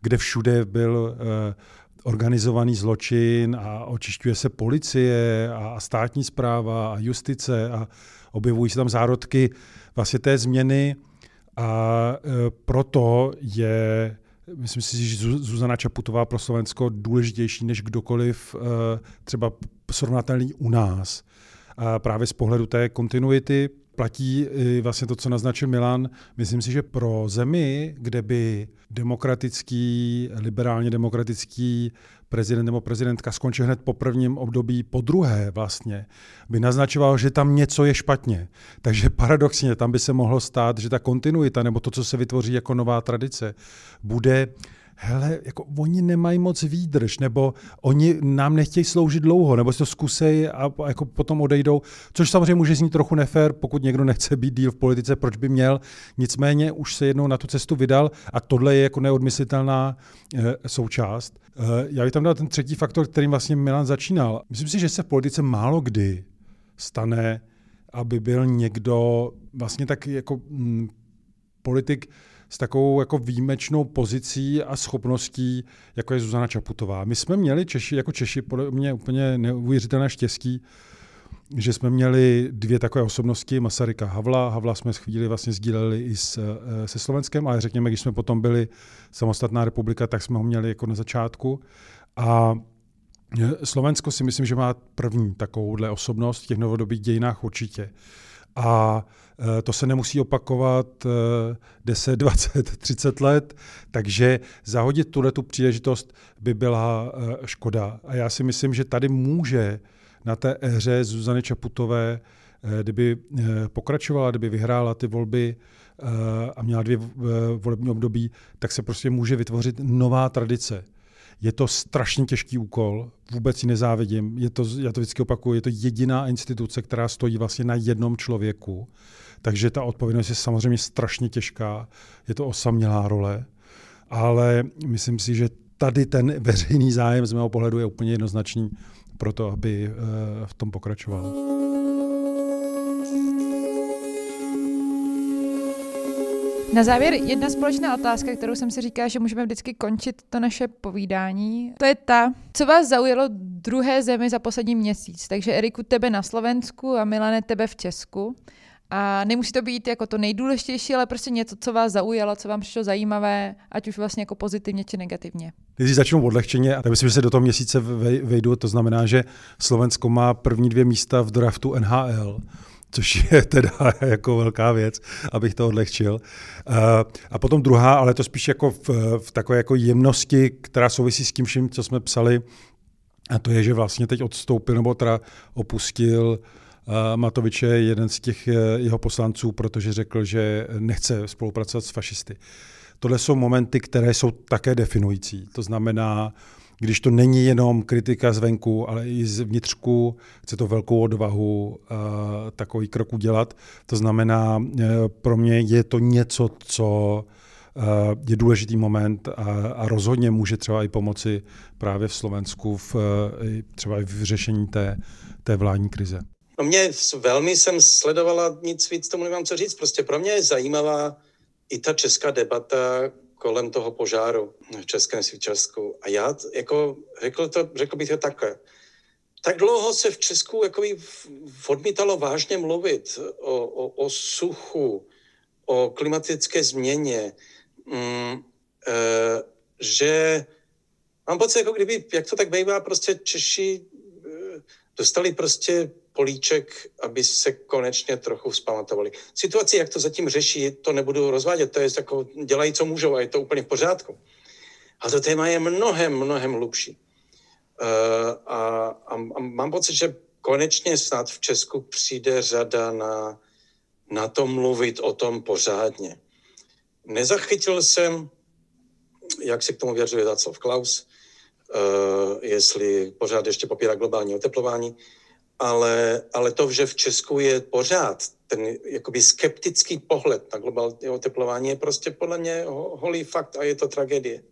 kde všude byl uh, organizovaný zločin a očišťuje se policie a státní zpráva a justice a objevují se tam zárodky vlastně té změny a e, proto je, myslím si, že Zuzana Čaputová pro Slovensko důležitější než kdokoliv e, třeba srovnatelný u nás. A právě z pohledu té kontinuity platí vlastně to, co naznačil Milan. Myslím si, že pro zemi, kde by demokratický, liberálně demokratický prezident nebo prezidentka skončí hned po prvním období, po druhé vlastně, by naznačoval, že tam něco je špatně. Takže paradoxně tam by se mohlo stát, že ta kontinuita nebo to, co se vytvoří jako nová tradice, bude hele, jako oni nemají moc výdrž, nebo oni nám nechtějí sloužit dlouho, nebo si to zkusej a jako potom odejdou, což samozřejmě může znít trochu nefér, pokud někdo nechce být díl v politice, proč by měl, nicméně už se jednou na tu cestu vydal a tohle je jako neodmyslitelná e, součást. E, já bych tam dal ten třetí faktor, kterým vlastně Milan začínal. Myslím si, že se v politice málo kdy stane, aby byl někdo vlastně tak jako mm, politik, s takovou jako výjimečnou pozicí a schopností, jako je Zuzana Čaputová. My jsme měli Češi, jako Češi, podle mě úplně neuvěřitelné štěstí, že jsme měli dvě takové osobnosti, Masaryka Havla. Havla jsme chvíli vlastně sdíleli i s, eh, se Slovenskem, ale řekněme, když jsme potom byli samostatná republika, tak jsme ho měli jako na začátku. A eh, Slovensko si myslím, že má první takovouhle osobnost v těch novodobých dějinách určitě. A to se nemusí opakovat 10, 20, 30 let, takže zahodit tuhle tu příležitost by byla eh, škoda. A já si myslím, že tady může na té éře Zuzany Čaputové, eh, kdyby pokračovala, kdyby vyhrála ty volby a měla dvě volební období, tak se prostě může vytvořit nová tradice. Je to strašně těžký úkol, vůbec ji nezávidím. Je to, já to vždycky opakuju, je to jediná instituce, která stojí vlastně na jednom člověku. Takže ta odpovědnost je samozřejmě strašně těžká, je to osamělá role, ale myslím si, že tady ten veřejný zájem z mého pohledu je úplně jednoznačný pro to, aby eh, v tom pokračoval. Na závěr jedna společná otázka, kterou jsem si říkala, že můžeme vždycky končit to naše povídání. To je ta, co vás zaujalo druhé zemi za poslední měsíc. Takže Eriku, tebe na Slovensku a Milane, tebe v Česku. A nemusí to být jako to nejdůležitější, ale prostě něco, co vás zaujalo, co vám přišlo zajímavé, ať už vlastně jako pozitivně či negativně. Když začnu odlehčeně, a myslím, že se do toho měsíce vejdu, to znamená, že Slovensko má první dvě místa v draftu NHL což je teda jako velká věc, abych to odlehčil. A potom druhá, ale to spíš jako v, v takové jako jemnosti, která souvisí s tím vším, co jsme psali, a to je, že vlastně teď odstoupil nebo teda opustil Matoviče je jeden z těch jeho poslanců, protože řekl, že nechce spolupracovat s fašisty. Tohle jsou momenty, které jsou také definující. To znamená, když to není jenom kritika zvenku, ale i zvnitřku, chce to velkou odvahu uh, takový krok udělat. To znamená, uh, pro mě je to něco, co je důležitý moment a, a rozhodně může třeba i pomoci právě v Slovensku v, třeba i v řešení té, té vládní krize. No mě velmi jsem sledovala, nic víc tomu nemám co říct. Prostě pro mě je zajímavá i ta česká debata, kolem toho požáru v Českém Švýcarsku. A já jako řekl, to, řekl bych to takhle. Tak dlouho se v Česku jakoby odmítalo vážně mluvit o, o, o suchu, o klimatické změně, mm, e, že mám pocit, jako kdyby, jak to tak bývá, prostě Češi e, dostali prostě políček, aby se konečně trochu vzpamatovali. Situaci, jak to zatím řeší, to nebudu rozvádět, to je jako dělají, co můžou a je to úplně v pořádku. A to téma je mnohem, mnohem hlubší. Uh, a, a, a mám pocit, že konečně snad v Česku přijde řada na, na to mluvit o tom pořádně. Nezachytil jsem, jak se k tomu vyjadřuje Václav Klaus, uh, jestli pořád ještě popírá globální oteplování ale, ale to, že v Česku je pořád ten jakoby skeptický pohled na globální oteplování je prostě podle mě holý fakt a je to tragédie.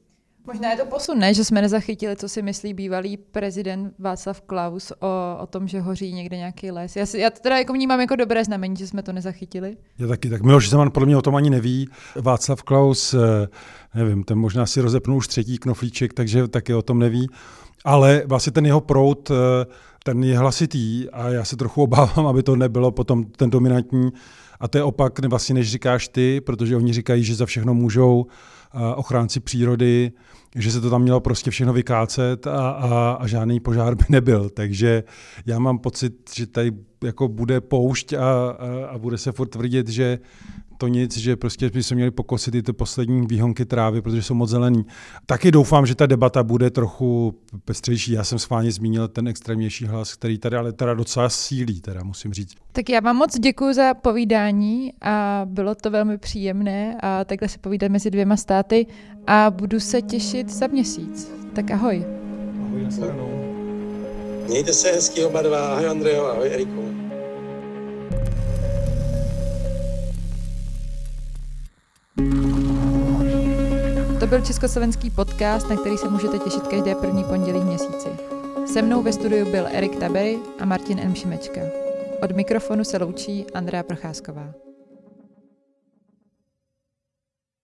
Možná je to posun, ne? že jsme nezachytili, co si myslí bývalý prezident Václav Klaus o, o tom, že hoří někde nějaký les. Já, si, já to teda jako vnímám jako dobré znamení, že jsme to nezachytili. Já taky, tak Miloš Zeman podle mě o tom ani neví. Václav Klaus, eh, nevím, ten možná si rozepnul už třetí knoflíček, takže taky o tom neví. Ale vlastně ten jeho prout eh, ten je hlasitý a já se trochu obávám, aby to nebylo potom ten dominantní. A to je opak vlastně, než říkáš ty, protože oni říkají, že za všechno můžou ochránci přírody, že se to tam mělo prostě všechno vykácet a, a, a žádný požár by nebyl. Takže já mám pocit, že tady jako bude poušť a, a, a bude se furt tvrdit, že to nic, že prostě by se měli pokosit i ty poslední výhonky trávy, protože jsou moc zelený. Taky doufám, že ta debata bude trochu pestřejší. Já jsem schválně zmínil ten extrémnější hlas, který tady ale teda docela sílí, teda musím říct. Tak já vám moc děkuji za povídání a bylo to velmi příjemné a takhle se povídat mezi dvěma státy a budu se těšit za měsíc. Tak ahoj. Ahoj na Mějte se hezký oba dva. Ahoj Andrejo, ahoj Eriku. To byl československý podcast, na který se můžete těšit každé první pondělí v měsíci. Se mnou ve studiu byl Erik Tabery a Martin M. Šimečka. Od mikrofonu se loučí Andrea Procházková.